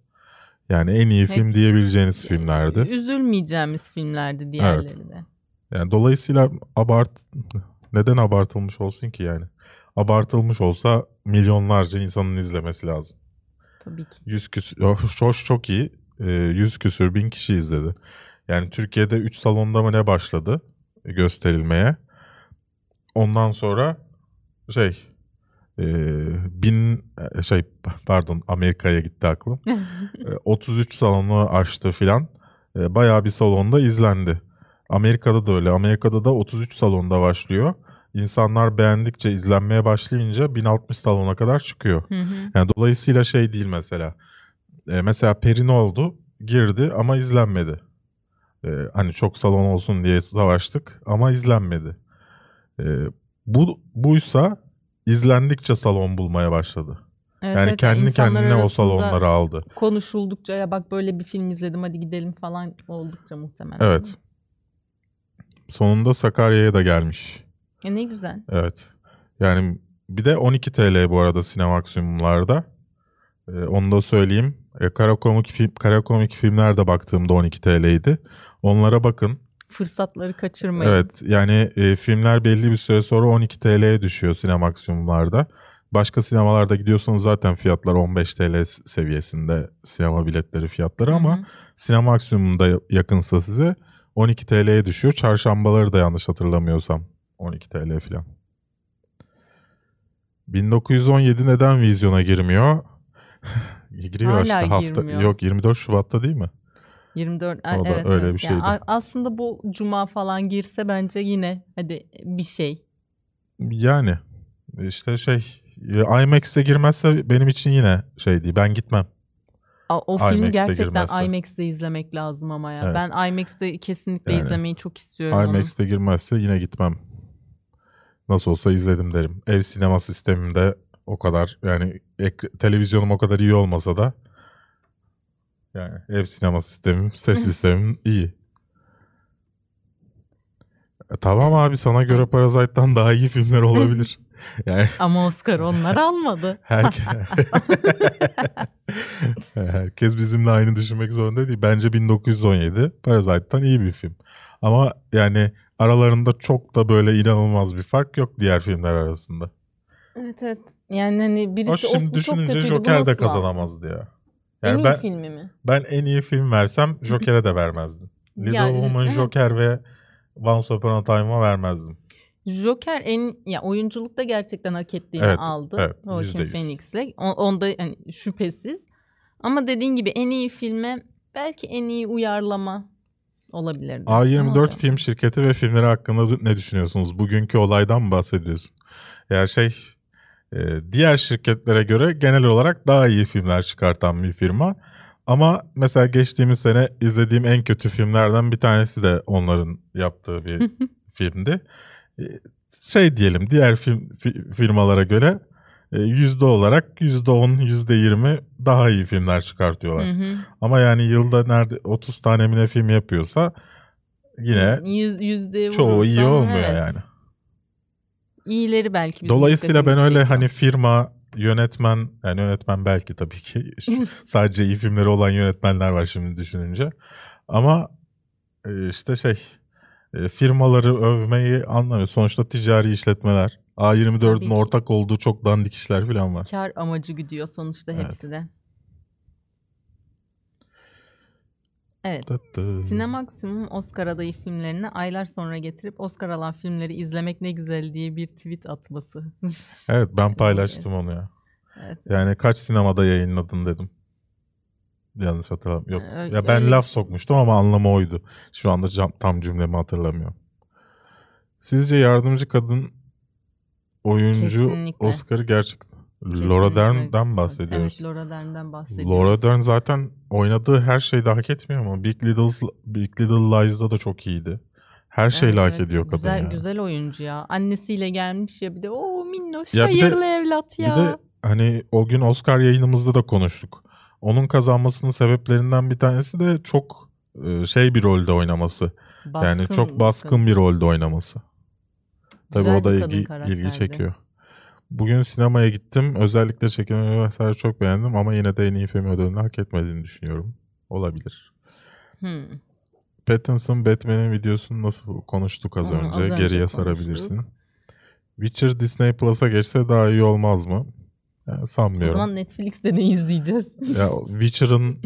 Yani en iyi film Hepsi- diyebileceğiniz filmlerdi. Üzülmeyeceğimiz filmlerdi diğerleri de. Yani dolayısıyla abart neden abartılmış olsun ki yani? Abartılmış olsa milyonlarca insanın izlemesi lazım. Tabii ki. 100 küsür, hoş, çok iyi. Ee, 100 küsür bin kişi izledi. Yani Türkiye'de 3 salonda mı ne başladı gösterilmeye. Ondan sonra şey e, bin şey pardon Amerika'ya gitti aklım. E, 33 salonu açtı filan. E, bayağı bir salonda izlendi. Amerika'da da öyle. Amerika'da da 33 salonda başlıyor. İnsanlar beğendikçe izlenmeye başlayınca 1060 salona kadar çıkıyor. Hı hı. Yani dolayısıyla şey değil mesela. E, mesela Peri ne oldu? Girdi ama izlenmedi. E, hani çok salon olsun diye savaştık ama izlenmedi. E, bu buysa izlendikçe salon bulmaya başladı. Evet, yani evet, kendi kendine o salonları aldı. konuşuldukça ya bak böyle bir film izledim hadi gidelim falan oldukça muhtemelen. Evet. Sonunda Sakarya'ya da gelmiş. E ne güzel. Evet. Yani bir de 12 TL bu arada Sinemaksimumlarda. Ee, onu da söyleyeyim. E, kara komik film, kara komik filmler de baktığımda 12 TL'ydi. Onlara bakın. Fırsatları kaçırmayın. Evet. Yani e, filmler belli bir süre sonra 12 TL'ye düşüyor Sinemaksimumlarda. Başka sinemalarda gidiyorsanız zaten fiyatlar 15 TL seviyesinde sinema biletleri fiyatları ama hı. Sinemaksimum'da yakınsa size 12 TL'ye düşüyor. Çarşambaları da yanlış hatırlamıyorsam 12 TL falan. 1917 neden vizyona girmiyor? Giriyor Hala işte hafta girmiyor. yok 24 Şubat'ta değil mi? 24 O evet, öyle evet. bir Yani şeydi. a- aslında bu cuma falan girse bence yine hadi bir şey. Yani işte şey IMAX'e girmezse benim için yine şey değil. Ben gitmem. O film IMAX'te gerçekten girmezse. IMAX'te izlemek lazım ama ya. Evet. Ben IMAX'te kesinlikle Yani izlemeyi çok istiyorum onu. IMAX'te girmezse yine gitmem. Nasıl olsa izledim derim. Ev sinema sistemimde o kadar yani ek- televizyonum o kadar iyi olmasa da yani ev sinema sistemim, ses sistemim iyi. E, tamam abi sana göre Parasite'dan daha iyi filmler olabilir. yani Ama Oscar onlar almadı. herkes, herkes bizimle aynı düşünmek zorunda değil. Bence 1917 Parasite'dan iyi bir film. Ama yani aralarında çok da böyle inanılmaz bir fark yok diğer filmler arasında. Evet evet. Yani hani birisi O of şimdi çok düşününce bu Joker de nasıl aldı?" kazanamazdı ya. En Yani iyi ben filmi mi? ben en iyi film versem Joker'e de vermezdim. Little Yani, Woman, evet. Joker ve Once Upon a Time'a vermezdim. Joker en ya oyunculukta gerçekten hak ettiğini Evet, aldı. evet, Joaquin. Phoenix'le. Onda hani şüphesiz. Ama dediğin gibi en iyi filme belki en iyi uyarlama olabilirdi. A24 Ama- film şirketi ve filmleri hakkında ne düşünüyorsunuz? Bugünkü olaydan mı bahsediyorsun? Ya şey diğer şirketlere göre genel olarak daha iyi filmler çıkartan bir firma. Ama mesela geçtiğimiz sene izlediğim en kötü filmlerden bir tanesi de onların yaptığı bir filmdi. E, Şey diyelim diğer film fi- firmalara göre e, yüzde olarak yüzde on, yüzde yirmi daha iyi filmler çıkartıyorlar. Hı hı. Ama yani yılda nerede 30 tane mi film yapıyorsa yine Yüz, çoğu iyi olmuyor evet. yani. İyileri belki Dolayısıyla ben öyle hani firma, yönetmen, yani yönetmen belki tabii ki sadece iyi filmleri olan yönetmenler var şimdi düşününce. Ama e, işte şey e, firmaları övmeyi anlamıyor. Sonuçta ticari işletmeler. Tabii A24'ün ki. ortak olduğu çok dandik işler falan var. Kar amacı gidiyor sonuçta Evet. hepsi de. Evet. Tı. Sinemaksimum Oscar adayı filmlerini aylar sonra getirip Oscar alan filmleri izlemek ne güzel diye bir tweet atması. Evet ben paylaştım onu ya. evet. Yani kaç sinemada yayınladın dedim. Yanlış hatırlamıyorum. Yok. Öyle- ya ben öyle laf şey. sokmuştum ama anlamı oydu. Şu anda tam cümlemi hatırlamıyorum. Sizce yardımcı kadın oyuncu Kesinlikle. Oscar'ı gerçekten Laura Kesinlikle. Dern'den bahsediyoruz. Evet Laura Dern'den bahsediyoruz. Laura Dern zaten oynadığı her şeyde hak etmiyor mu? Big Little Big Little Lies'da da çok iyiydi. Her şeyle Evet, hak ediyor kadın güzel, ya. Güzel oyuncu ya. Annesiyle gelmiş ya bir de o minnoş Ya bir de- hayırlı evlat ya. Bir de hani o gün Oscar yayınımızda da konuştuk. Onun kazanmasının sebeplerinden bir tanesi de çok e, şey bir rolde oynaması. yani Baskın, çok baskın bir rolde oynaması. Tabii o da ilgi, ilgi çekiyor. Bugün sinemaya gittim. Özellikle çekimleri vesaire çok beğendim ama yine de en iyi film ödülünü hak etmediğini düşünüyorum. Olabilir. Hmm. Pattinson Batman'in videosunu nasıl konuştuk az Onu önce. az önce Geriye konuştuk. sarabilirsin. Witcher Disney Plus'a geçse daha iyi olmaz mı? Yani O sanmıyorum. zaman Netflix'te ne izleyeceğiz? Ya Witcher'ın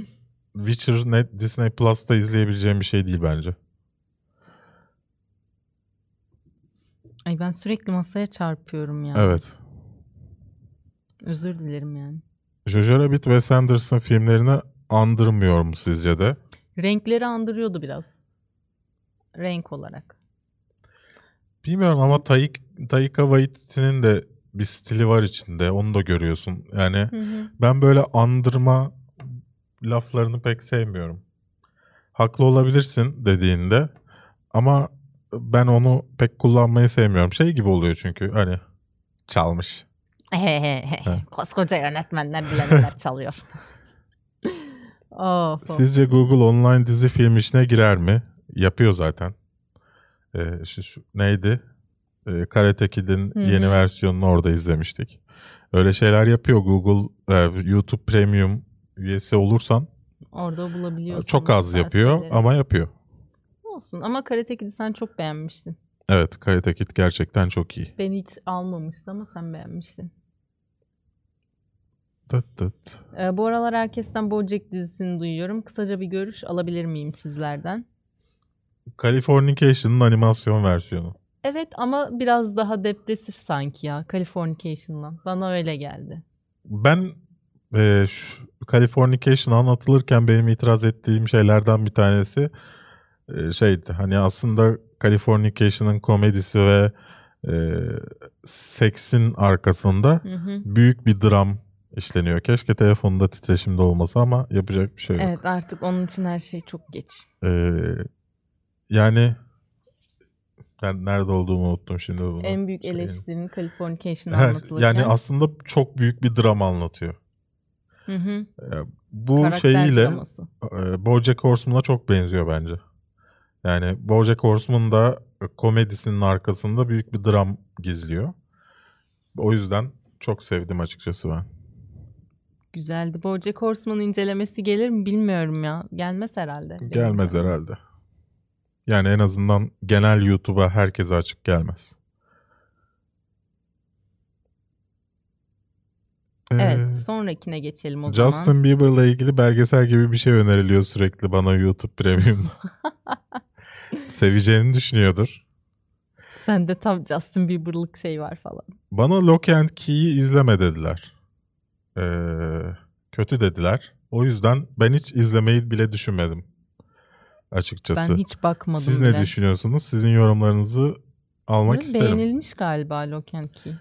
Witcher net Disney Plus'ta izleyebileceğim bir şey değil bence. Ay ben sürekli masaya çarpıyorum ya. Evet. Özür dilerim yani. Jojo Rabbit Wes Anderson filmlerini andırmıyor mu sizce de? Renkleri andırıyordu biraz. Renk olarak. Bilmiyorum ama Taika, Taika Waititi'nin de bir stili var içinde. Onu da görüyorsun. Yani Hı hı. ben böyle andırma laflarını pek sevmiyorum. Haklı olabilirsin dediğinde ama ben onu pek kullanmayı sevmiyorum. Şey gibi oluyor çünkü hani çalmış. Koskoca yönetmenler bilenler çalıyor. oh, Sizce Google online dizi film işine girer mi? Yapıyor zaten. Ee, şu, şu- neydi? Ee, Karate Kid'in Hı yeni versiyonunu orada izlemiştik. Öyle şeyler yapıyor Google. e, YouTube Premium üyesi olursan Orada bulabiliyorsun. çok az yapıyor ama yapıyor. Olsun ama Karate Kid'i sen çok beğenmiştin. Evet Karate Kid gerçekten çok iyi. Beni hiç almamıştı ama sen beğenmiştin. Tıt tıt. Ee, bu aralar herkesten Bojack dizisini duyuyorum. Kısaca bir görüş alabilir miyim sizlerden? Californication'ın animasyon versiyonu. Evet ama biraz daha depresif sanki ya Californication'dan. Bana öyle geldi. Ben e, şu Californication anlatılırken benim itiraz ettiğim şeylerden bir tanesi e, şeydi. Hani aslında Californication'ın komedisi ve e, seksin arkasında Hı hı. büyük bir dram işleniyor. Keşke telefonda titreşimde olmasa ama yapacak bir şey yok. Evet artık onun için her şey çok geç. Ee, yani ben nerede olduğumu unuttum şimdi bunu. En büyük şeyin. eleştirinin Californication'ı Her- anlatılırken. yani aslında çok büyük bir dram anlatıyor. Hı hı. Ee, bu Karakter şeyiyle draması. e, BoJack Horseman'a çok benziyor bence. Yani BoJack Horseman da e, komedisinin arkasında büyük bir dram gizliyor. O yüzden çok sevdim açıkçası ben. Güzeldi. BoJack Horseman'ın incelemesi gelir mi bilmiyorum ya. Gelmez herhalde. Gelmez herhalde. Yani en azından genel YouTube'a herkese açık gelmez. Evet Ee, sonrakine geçelim o zaman. Justin Bieber'la ilgili belgesel gibi bir şey öneriliyor sürekli bana YouTube Premium'da. Seveceğini düşünüyordur. Sende tam Justin Bieber'lık şey var falan. Bana Lock and Key'i izleme dediler. Ee, kötü dediler. O yüzden ben hiç izlemeyi bile düşünmedim. Açıkçası. Ben hiç bakmadım Siz bile. ne düşünüyorsunuz? Sizin yorumlarınızı almak Hı, isterim. Beğenilmiş galiba Lock and Key.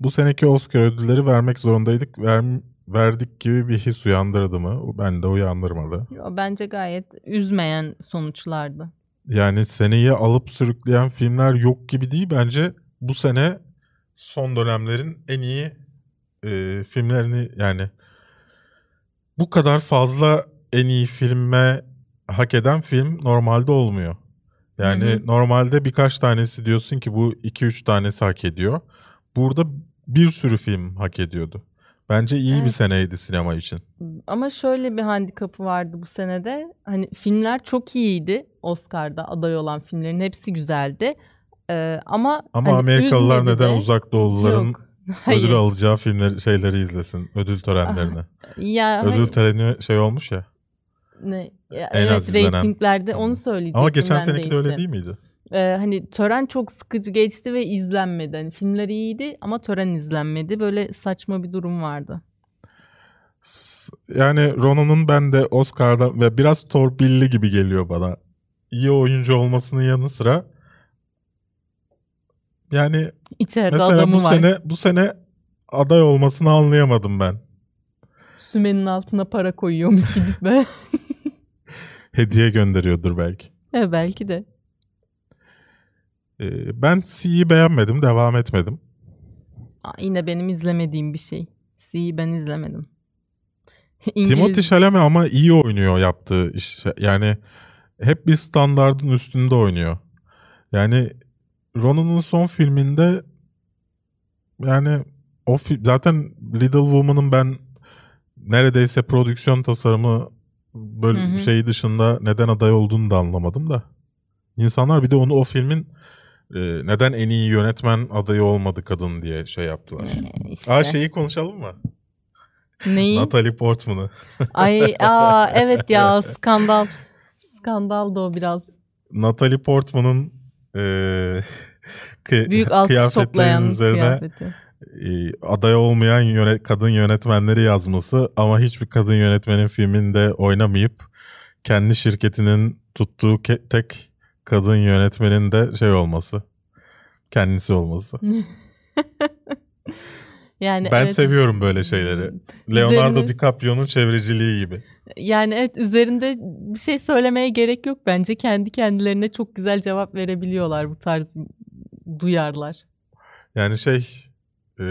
Bu seneki Oscar ödülleri vermek zorundaydık. Ver, verdik gibi bir his uyandırdı mı? Ben de uyandırmadı. Yo, Bence gayet üzmeyen sonuçlardı. Yani seneyi alıp sürükleyen filmler yok gibi değil. Bence bu sene son dönemlerin en iyi e, filmlerini yani bu kadar fazla en iyi filme hak eden film normalde olmuyor. Yani Hı hı. normalde birkaç tanesi diyorsun ki bu 2-3 tanesi hak ediyor. Burada bir sürü film hak ediyordu. Bence iyi bir Evet. seneydi sinema için. Ama şöyle bir handikapı vardı bu senede. Hani filmler çok iyiydi. Oscar'da aday olan filmlerin hepsi güzeldi. Ee, ama Ama hani Amerikalılar neden de. uzak doğuluların Yok. Hayır. ödül alacağı filmleri şeyleri izlesin. Ödül törenlerini. Ya, Ödül hani- töreni şey olmuş ya. ne, ya En az evet izlenen. reytinglerde onu söyleyecektim Ama geçen seneki de öyle değil miydi? Ee, hani tören çok sıkıcı geçti ve izlenmedi. Hani filmler iyiydi ama tören izlenmedi. Böyle saçma bir durum vardı. Yani Ronan'ın ben de Oscar'da ve biraz torpilli gibi geliyor bana. İyi oyuncu olmasının yanı sıra yani İçeride mesela bu var. sene bu sene aday olmasını anlayamadım ben. Sümenin altına para koyuyormuş gidip böyle. Hediye gönderiyordur belki. evet, belki de. Ee, ben C'yi beğenmedim, devam etmedim. Aa, yine benim izlemediğim bir şey. C'yi ben izlemedim. İngiliz... Timothy Chalamet ama iyi oynuyor yaptığı iş. Yani hep bir standardın üstünde oynuyor. Yani Ronan'ın son filminde yani o fi- zaten Little Woman'ın ben neredeyse prodüksiyon tasarımı böyle Hı hı. şey dışında neden aday olduğunu da anlamadım da. İnsanlar bir de onu o filmin e, neden en iyi yönetmen adayı olmadı kadın diye şey yaptılar. Ee, işte. Aa şeyi konuşalım mı? Neyi? Natalie Portman'ı. Ay aa evet ya skandal. Skandal da o biraz. Natalie Portman'ın eee kı- Büyük kıyafetlerin üzerine kıyafeti. e, aday olmayan yöne- kadın yönetmenleri yazması ama hiçbir kadın yönetmenin filminde oynamayıp kendi şirketinin tuttuğu ke- tek kadın yönetmenin de şey olması. Kendisi olması. Yani Ben evet. seviyorum böyle şeyleri. Leonardo Üzerine- DiCaprio'nun çevreciliği gibi. Yani evet üzerinde bir şey söylemeye gerek yok bence. Kendi kendilerine çok güzel cevap verebiliyorlar bu tarz duyarlar. Yani şey eee,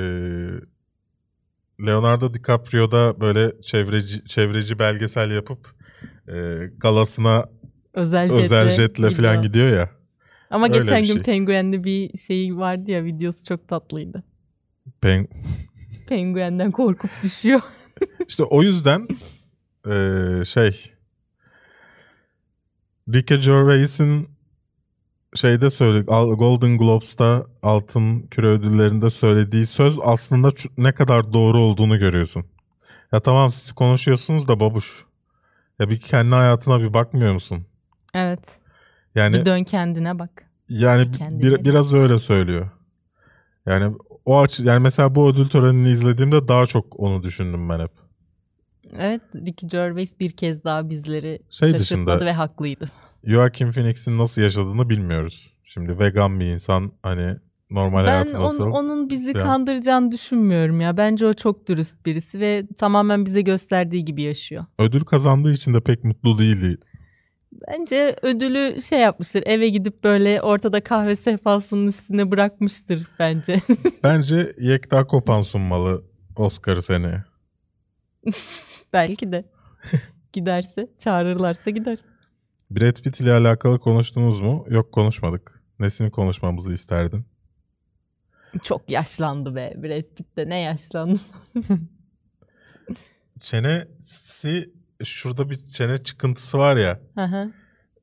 Leonardo DiCaprio'da böyle çevreci çevreci belgesel yapıp eee, galasına Özel jetle. özel jetle falan gidiyor ya. Ama Öyle geçen gün şey. Penguen'de bir şey vardı ya videosu çok tatlıydı. Pen- Penguen'den korkup düşüyor. İşte o yüzden eee, şey Ricky Gervais'in şeyde söyle Al- Golden Globes'ta altın küre ödüllerinde söylediği söz aslında ne kadar doğru olduğunu görüyorsun. Ya tamam siz konuşuyorsunuz da babuş. Ya bir kendi hayatına bir bakmıyor musun? Evet. Yani Bir dön kendine bak. Yani bir- Kendileri. biraz öyle söylüyor. Yani o açı yani mesela bu ödül törenini izlediğimde daha çok onu düşündüm ben hep. Evet Ricky Gervais bir kez daha bizleri Şey şaşırtmadı dışında- ve haklıydı. Joaquin Phoenix'in nasıl yaşadığını bilmiyoruz. Şimdi vegan bir insan hani normal Ben hayatı nasıl? onun bizi falan. kandıracağını düşünmüyorum ya. Bence o çok dürüst birisi ve tamamen bize gösterdiği gibi yaşıyor. Ödül kazandığı için de pek mutlu değildi. Bence ödülü şey yapmıştır. Eve gidip böyle ortada kahve sehpasının üstüne bırakmıştır bence. Bence Yekta Kopan sunmalı Oscar'ı seneye. Belki de. Giderse, çağırırlarsa gider. Brad Pitt ile alakalı konuştunuz mu? Yok konuşmadık. Nesini konuşmamızı isterdin? Çok yaşlandı be. Brad Pitt de ne yaşlandı. Çenesi şurada bir çene çıkıntısı var ya Hı hı,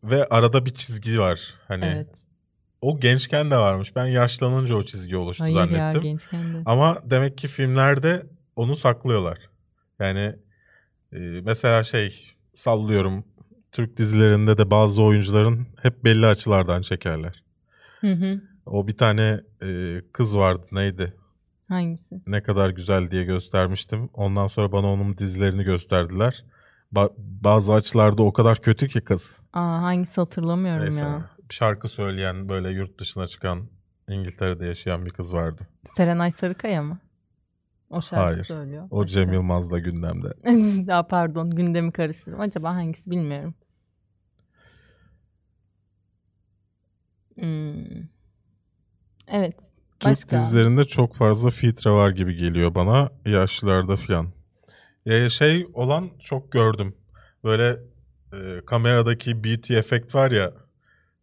ve arada bir çizgi var. Hani evet. o gençken de varmış. Ben yaşlanınca o çizgi oluştu Hayır ya zannettim. gençken de. Ama demek ki filmlerde onu saklıyorlar. Yani e, mesela şey sallıyorum Türk dizilerinde de bazı oyuncuların hep belli açılardan çekerler. Hı hı. O bir tane e, kız vardı neydi? Hangisi? Ne kadar güzel diye göstermiştim. Ondan sonra bana onun dizilerini gösterdiler. Ba- bazı açılarda o kadar kötü ki kız. Aa, hangisi hatırlamıyorum Neyse. ya. Şarkı söyleyen böyle yurt dışına çıkan İngiltere'de yaşayan bir kız vardı. Serenay Sarıkaya mı? O şarkı Hayır. söylüyor. O Cem Yılmaz'la gündemde. ya pardon gündemi karıştırdım. Acaba hangisi bilmiyorum. Hmm. Evet. Türk Başka? dizilerinde çok fazla filtre var gibi geliyor bana yaşlılarda falan. Ya şey olan çok gördüm. Böyle e, kameradaki BT efekt var ya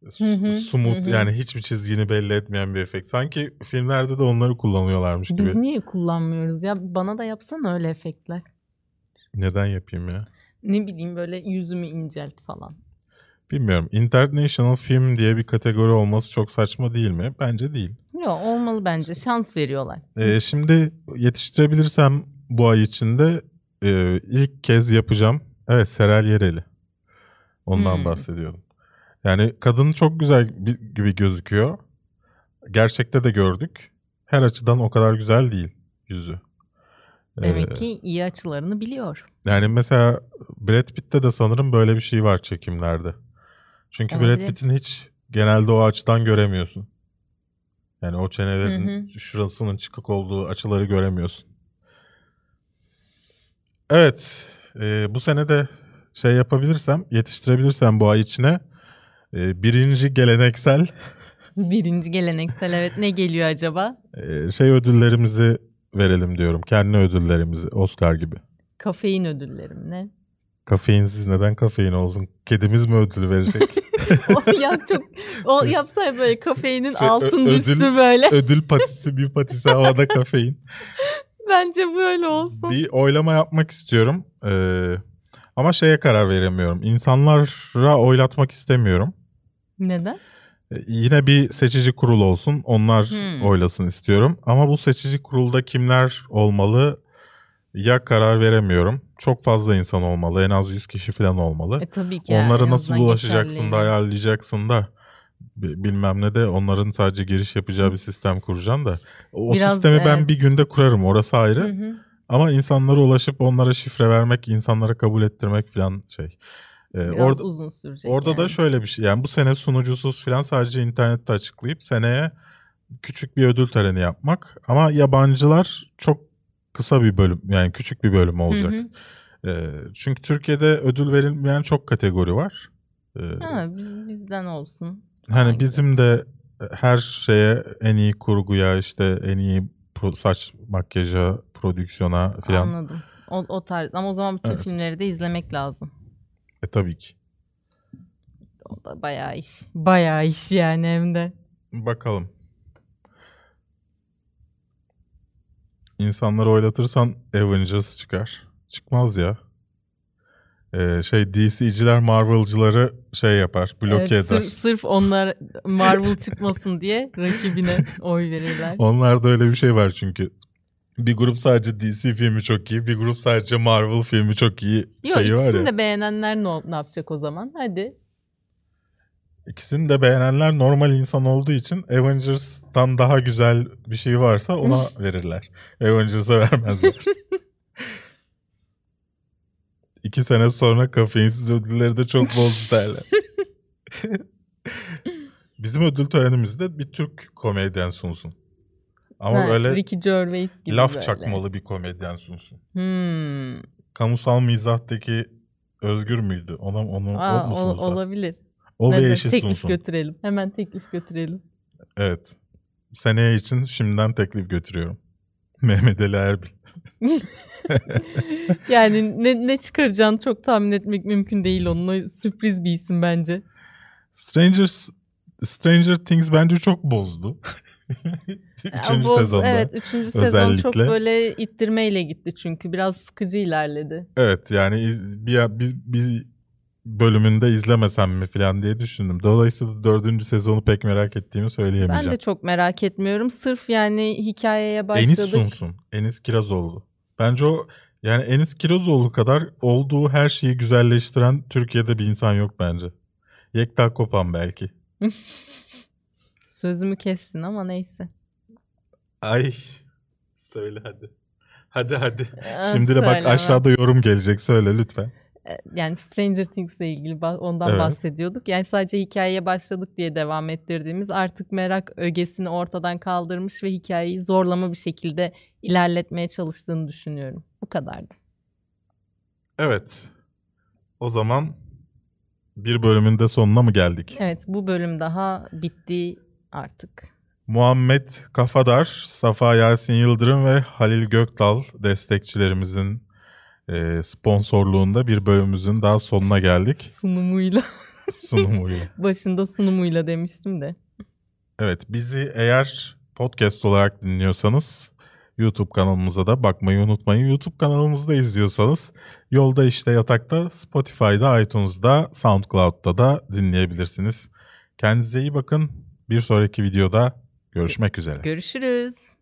s- Hı hı, smooth hı hı. yani hiçbir çizgini belli etmeyen bir efekt. Sanki filmlerde de onları kullanıyorlarmış Biz gibi. niye kullanmıyoruz ya? Bana da yapsana öyle efektler. Neden yapayım ya? Ne bileyim böyle yüzümü incelt falan. Bilmiyorum. International film diye bir kategori olması çok saçma değil mi? Bence değil. Yok olmalı bence. Şans veriyorlar. Ee, şimdi yetiştirebilirsem bu ay içinde e, ilk kez yapacağım. Evet Serel Yereli. Ondan Hmm. bahsediyordum. Yani kadın çok güzel gibi gözüküyor. Gerçekte de gördük. Her açıdan o kadar güzel değil yüzü. Demek Ee, ki iyi açılarını biliyor. Yani mesela Brad Pitt'te de sanırım böyle bir şey var çekimlerde. Çünkü Brad Olabilir. Pitt'in hiç genelde o açıdan göremiyorsun. Yani o çenelerin Hı şurasının çıkık olduğu açıları göremiyorsun. Evet. e, bu sene de şey yapabilirsem, yetiştirebilirsem bu ay içine e, birinci geleneksel Birinci geleneksel evet ne geliyor acaba? e, şey ödüllerimizi verelim diyorum. Kendi ödüllerimizi Oscar gibi. Kafein ödüllerim ne? Kafeinsiz neden kafein olsun? Kedimiz mi ödül verecek? o ya çok o yapsa ya böyle kafeinin Şey, ö- altın ödül- üstü böyle. ödül patisi bir patisi havada kafein. Bence böyle olsun. Bir oylama yapmak istiyorum. Ee, ama şeye karar veremiyorum. İnsanlara oylatmak istemiyorum. Neden? Ee, yine bir seçici kurul olsun. Onlar Hmm. oylasın istiyorum. Ama bu seçici kurulda kimler olmalı ya karar veremiyorum. Çok fazla insan olmalı. En az 100 kişi falan olmalı. E tabii ki. yani, Onlara en nasıl azından ulaşacaksın da geçerli. ayarlayacaksın da bilmem ne de onların sadece giriş yapacağı bir sistem kuracaksın da. O Biraz, sistemi ben evet. bir günde kurarım orası ayrı. Hı hı. Ama insanlara ulaşıp onlara şifre vermek, insanlara kabul ettirmek falan şey. Ee, orada uzun sürecek. orada da yani. şöyle bir şey. Yani bu sene sunucusuz falan sadece internette açıklayıp seneye küçük bir ödül töreni yapmak. Ama yabancılar çok kısa bir bölüm yani küçük bir bölüm olacak. Hı hı. Ee, çünkü Türkiye'de ödül verilmeyen çok kategori var. Ee, Ha, biz- bizden olsun. Hani bizim de her şeye en iyi kurguya işte en iyi pro- saç makyaja, prodüksiyona falan. Anladım. O, o tarz. Ama o zaman bütün Evet. filmleri de izlemek lazım. E tabii ki. O da bayağı iş. Bayağı iş yani hem de. Bakalım. İnsanları oylatırsan Avengers çıkar. Çıkmaz ya. Ee, şey DC'ciler Marvel'cıları şey yapar, bloke Evet, eder. sırf, sırf onlar Marvel çıkmasın diye rakibine oy verirler. Onlarda öyle bir şey var çünkü. Bir grup sadece DC filmi çok iyi, bir grup sadece Marvel filmi çok iyi Yok şeyi var ikisini ya. de beğenenler ne, ne yapacak o zaman? Hadi. İkisini de beğenenler normal insan olduğu için Avengers'tan daha güzel bir şey varsa ona verirler. Avengers'a vermezler. İki sene sonra kafeinsiz ödülleri de çok bozdu derler. Bizim ödül törenimizde bir Türk komedyen sunsun. Ama Ha, böyle Ricky Gervais gibi laf böyle. çakmalı bir komedyen sunsun. Hmm. Kamusal mizahtaki Özgür müydü? Ona onu Aa, o mu ol- sunsa? olabilir. O ve Neden? eşi teklif sunsun. götürelim. Hemen teklif götürelim. Evet. Seneye için şimdiden teklif götürüyorum. Mehmet Ali Erbil. yani ne, ne çıkaracağını çok tahmin etmek mümkün değil onun. Sürpriz bir isim bence. Strangers Stranger Things bence çok bozdu. Ya Üçüncü bu- sezonda. Evet üçüncü sezon çok özellikle. böyle ittirmeyle gitti çünkü. Biraz sıkıcı ilerledi. Evet yani iz- bir, bir, bir bölümünde izlemesem mi falan diye düşündüm. Dolayısıyla dördüncü sezonu pek merak ettiğimi Ben söyleyemeyeceğim. de çok merak etmiyorum. Sırf yani hikayeye başladık. Enis sunsun. Enis Kirazoğlu. Bence o yani Enis Kirazoğlu kadar olduğu her şeyi güzelleştiren Türkiye'de bir insan yok bence. Yekta Kopan belki. Sözümü kestin ama neyse. Ay söyle hadi. Hadi hadi. Aa, Şimdi de bak aşağıda yorum gelecek söyle lütfen. E, Yani Stranger Things'le ilgili ba- ondan Evet. bahsediyorduk. Yani sadece hikayeye başladık diye devam ettirdiğimiz artık merak ögesini ortadan kaldırmış ve hikayeyi zorlama bir şekilde ilerletmeye çalıştığını düşünüyorum. Bu kadardı. Evet. O zaman bir bölümün de sonuna mı geldik? Evet bu bölüm daha bitti artık. Muhammed Kafadar, Safa Yasin Yıldırım ve Halil Gökdal destekçilerimizin e, sponsorluğunda bir bölümümüzün daha sonuna geldik. Sunumuyla. Sunumuyla. Başında sunumuyla demiştim de. Evet bizi eğer podcast olarak dinliyorsanız YouTube kanalımıza da bakmayı unutmayın. YouTube kanalımızda izliyorsanız yolda işte yatakta Spotify'da, iTunes'da, SoundCloud'da da dinleyebilirsiniz. Kendinize iyi bakın. Bir sonraki videoda görüşmek üzere. Görüşürüz.